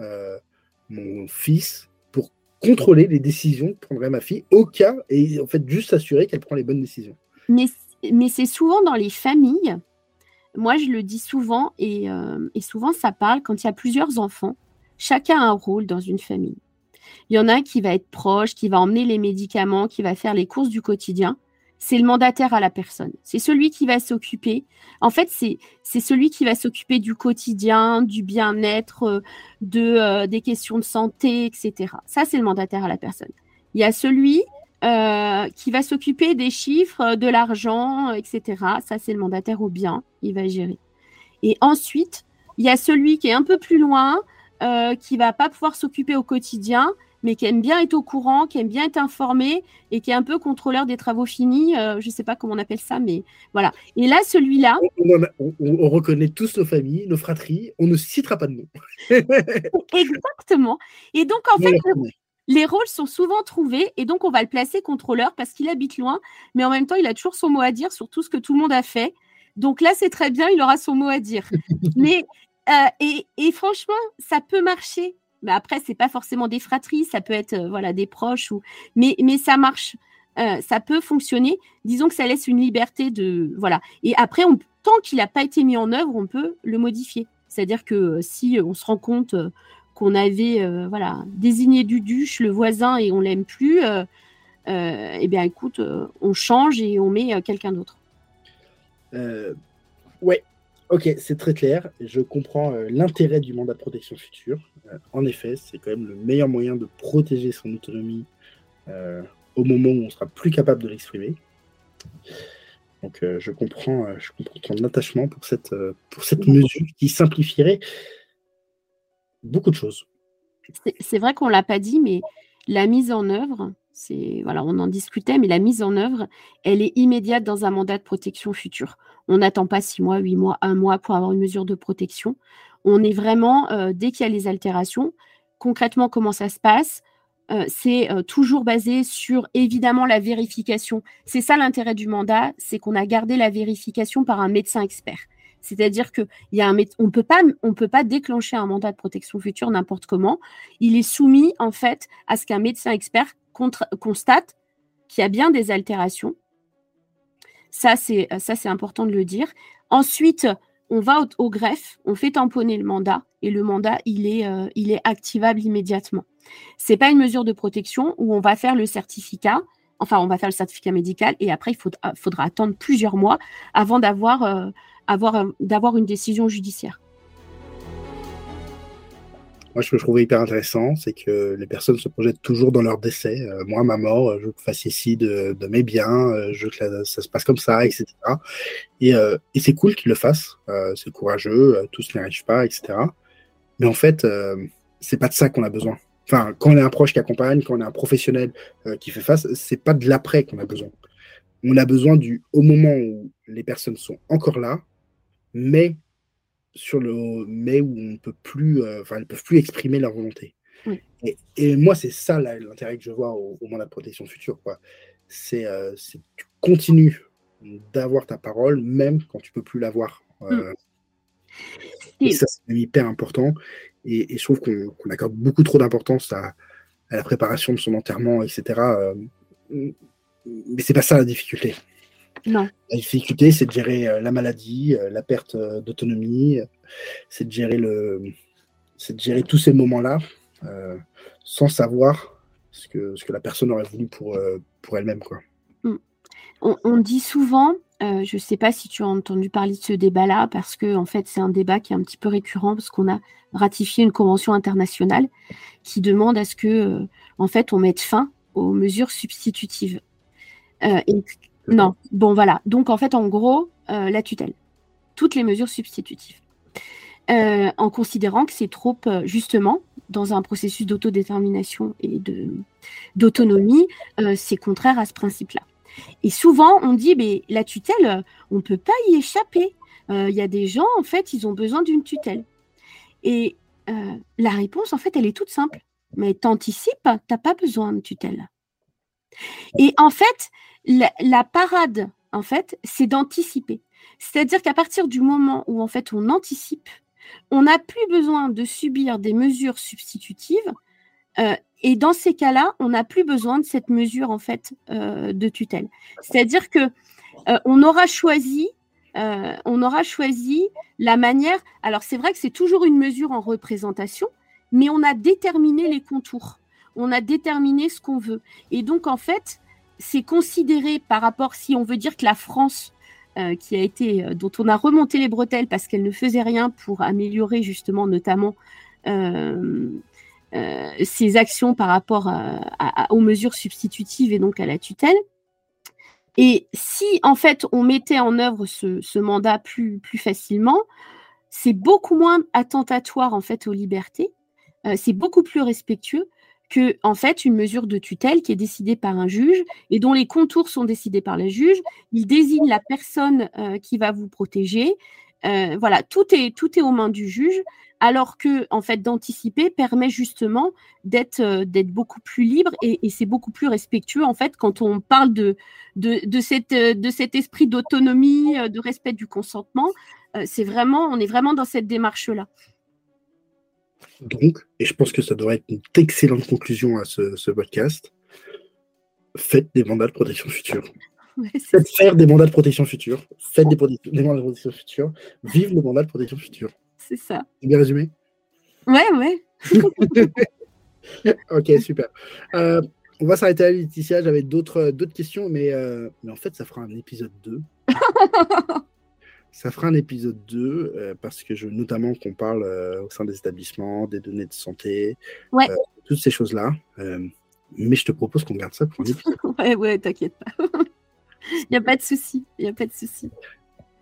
mon fils pour contrôler les décisions que prendrait ma fille au cas et en fait juste s'assurer qu'elle prend les bonnes décisions. Mais, mais c'est souvent dans les familles. Moi, je le dis souvent et, et souvent ça parle quand il y a plusieurs enfants Chacun a un rôle dans une famille. Il y en a qui va être proche, qui va emmener les médicaments, qui va faire les courses du quotidien. C'est le mandataire à la personne. C'est celui qui va s'occuper. En fait, c'est celui qui va s'occuper du quotidien, du bien-être, euh, euh, des questions de santé, etc. Ça, c'est le mandataire à la personne. Il y a celui euh, qui va s'occuper des chiffres, de l'argent, etc. Ça, c'est le mandataire au bien. Il va gérer. Et ensuite, il y a celui qui est un peu plus loin, euh, qui va pas pouvoir s'occuper au quotidien, mais qui aime bien être au courant, qui aime bien être informé et qui est un peu contrôleur des travaux finis. Euh, je ne sais pas comment on appelle ça, mais voilà. Et là, celui-là. On, reconnaît tous nos familles, nos fratries. On ne citera pas de nom. Exactement. Et donc, en fait, les rôles sont souvent trouvés et donc on va le placer contrôleur parce qu'il habite loin, mais en même temps, il a toujours son mot à dire sur tout ce que tout le monde a fait. Donc là, c'est très bien, il aura son mot à dire. mais euh, et, franchement, ça peut marcher mais après, c'est pas forcément des fratries, ça peut être euh, voilà des proches ou mais ça marche. Euh, ça peut fonctionner. Disons que ça laisse une liberté de voilà. Et après, tant qu'il n'a pas été mis en œuvre, on peut le modifier. C'est-à-dire que euh, si on se rend compte qu'on avait voilà désigné Duduche, le voisin, et on l'aime plus, eh bien écoute, on change et on met quelqu'un d'autre. ouais, Ok, c'est très clair. Je comprends euh, l'intérêt du mandat de protection future. Euh, en effet, c'est quand même le meilleur moyen de protéger son autonomie euh, au moment où on sera plus capable de l'exprimer. Donc, je, comprends, je comprends ton attachement pour cette, pour cette mesure qui simplifierait beaucoup de choses. C'est vrai qu'on l'a pas dit, mais la mise en œuvre, voilà, on en discutait, mais la mise en œuvre, elle est immédiate dans un mandat de protection future. On n'attend pas six mois, huit mois, un mois pour avoir une mesure de protection. On est vraiment, euh, dès qu'il y a les altérations, concrètement, comment ça se passe euh, C'est euh, toujours basé sur, évidemment, la vérification. C'est ça l'intérêt du mandat, c'est qu'on a gardé la vérification par un médecin expert. C'est-à-dire que y peut peut pas déclencher un mandat de protection future n'importe comment. Il est soumis en fait à ce qu'un médecin expert constate qu'il y a bien des altérations ça, c'est euh, important de le dire. Ensuite, on va au, greffe, on fait tamponner le mandat et le mandat, il est, euh, activable immédiatement. C'est pas une mesure de protection où on va faire le certificat, enfin, on va faire le certificat médical et après, il faudra, attendre plusieurs mois avant d'avoir euh, une décision judiciaire. Moi, ce que je trouvais hyper intéressant, c'est que les personnes se projettent toujours dans leur décès. Euh, moi, ma mort, je veux que fassiez ici de, mes biens, euh, je veux que ça se passe comme ça, etc. Et, euh, c'est cool qu'ils le fassent. c'est courageux, tous n'y arrivent pas, etc. Mais en fait, c'est pas de ça qu'on a besoin. Enfin, quand on est un proche qui accompagne, quand on est un professionnel qui fait face, c'est pas de l'après qu'on a besoin. On a besoin du au moment où les personnes sont encore là, mais sur le mais où on peut plus, euh, enfin, elles peuvent plus exprimer leur volonté. Et, moi, c'est ça l'intérêt que je vois au, au mandat de protection future. Quoi. C'est, euh, que tu continues d'avoir ta parole, même quand tu peux plus l'avoir. Euh, mm. et ça, c'est hyper important. Et, je trouve qu'on, accorde beaucoup trop d'importance à, à, la préparation de son enterrement, etc. mais c'est pas ça la difficulté. La difficulté, c'est de gérer euh, la maladie, euh, la perte euh, d'autonomie, c'est de gérer le, c'est de gérer tous ces moments-là sans savoir ce que, ce que la personne aurait voulu pour, pour elle-même. Quoi. Mm. On, dit souvent, je ne sais pas si tu as entendu parler de ce débat-là, parce que en fait, c'est un débat qui est un petit peu récurrent, parce qu'on a ratifié une convention internationale qui demande à ce que, en fait, on mette fin aux mesures substitutives. et non, bon voilà. Donc en fait, en gros, euh, la tutelle. Toutes les mesures substitutives. Euh, en considérant que c'est trop, euh, justement, dans un processus d'autodétermination et d'autonomie, c'est contraire à ce principe-là. Et souvent, on dit, mais la tutelle, on ne peut pas y échapper. Il y a des gens, en fait, ils ont besoin d'une tutelle. Et la réponse, en fait, elle est toute simple. Mais t'anticipes, t'as pas besoin de tutelle. Et en fait, la, parade, en fait, c'est d'anticiper. C'est-à-dire qu'à partir du moment où, en fait, on anticipe, on n'a plus besoin de subir des mesures substitutives. Euh, et dans ces cas-là, on n'a plus besoin de cette mesure, en fait, euh, de tutelle. C'est-à-dire que euh, on aura choisi on aura choisi la manière. Alors, c'est vrai que c'est toujours une mesure en représentation, mais on a déterminé les contours. On a déterminé ce qu'on veut. Et donc, en fait, c'est considéré par rapport, si on veut dire que la France, euh, qui a été, euh, dont on a remonté les bretelles parce qu'elle ne faisait rien pour améliorer justement notamment euh, ses actions par rapport aux mesures substitutives et donc à la tutelle. Et si en fait on mettait en œuvre ce, mandat plus, plus facilement, c'est beaucoup moins attentatoire en fait aux libertés, c'est beaucoup plus respectueux que en fait une mesure de tutelle qui est décidée par un juge et dont les contours sont décidés par le juge. Il désigne la personne qui va vous protéger. voilà, tout est tout est aux mains du juge alors que en fait d'anticiper permet justement d'être euh, beaucoup plus libre et, c'est beaucoup plus respectueux en fait quand on parle de euh, cet esprit d'autonomie, euh, de respect du consentement. on est vraiment dans cette démarche là. Donc, et je pense que ça devrait être une excellente conclusion à ce, podcast. Faites des mandats de protection future. Faites faire des mandats de protection future. Faites des, des mandats de protection future. Vive le mandat de protection future c'est ça. bien résumé? Ouais, ouais. ok, super. Euh, on va s'arrêter là, Laetitia. J'avais d'autres, d'autres questions, mais, euh, mais en fait, ça fera un épisode 2. ça fera un épisode 2 euh, parce que je veux notamment qu'on parle au sein des établissements, des données de santé, ouais. toutes ces choses-là. mais je te propose qu'on garde ça pour un épisode. ouais, ouais, t'inquiète pas. Il n'y a pas de souci. Il a pas de souci.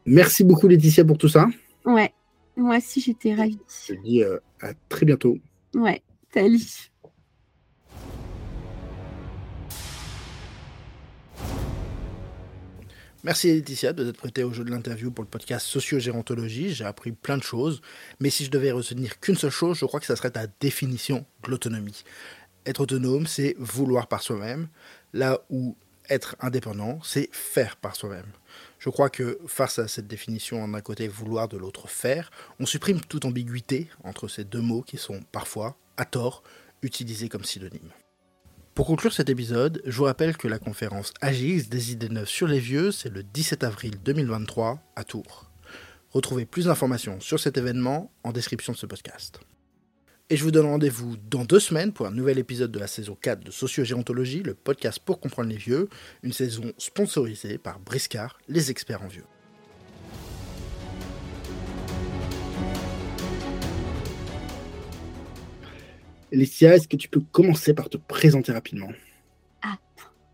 Merci beaucoup, Laetitia, pour tout ça. Ouais. Moi aussi, j'étais ravie. Je te dis euh, à très bientôt. Ouais, salut. Merci Laetitia de t'être prêtée au jeu de l'interview pour le podcast Sociogérontologie. J'ai appris plein de choses, mais si je devais retenir qu'une seule chose, je crois que ça serait ta définition de l'autonomie. Être autonome, c'est vouloir par soi-même, là où être indépendant, c'est faire par soi-même. Je crois que face à cette définition, d'un côté vouloir, de l'autre faire, on supprime toute ambiguïté entre ces deux mots qui sont parfois, à tort, utilisés comme synonymes. Pour conclure cet épisode, je vous rappelle que la conférence Agis des idées neuves sur les vieux, c'est le 17 avril 2023 à Tours. Retrouvez plus d'informations sur cet événement en description de ce podcast. Et je vous donne rendez-vous dans deux semaines pour un nouvel épisode de la saison 4 de Sociogérontologie, le podcast pour comprendre les vieux, une saison sponsorisée par Briscard, les experts en vieux. Alicia, est-ce que tu peux commencer par te présenter rapidement? Ah,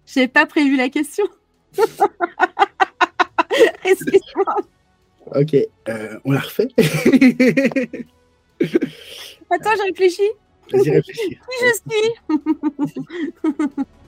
j'avais pas prévu la question. Excuse-moi. Ok, euh, on la refait? Attends, j'ai réfléchi. Vas-y, réfléchis. Qui je suis?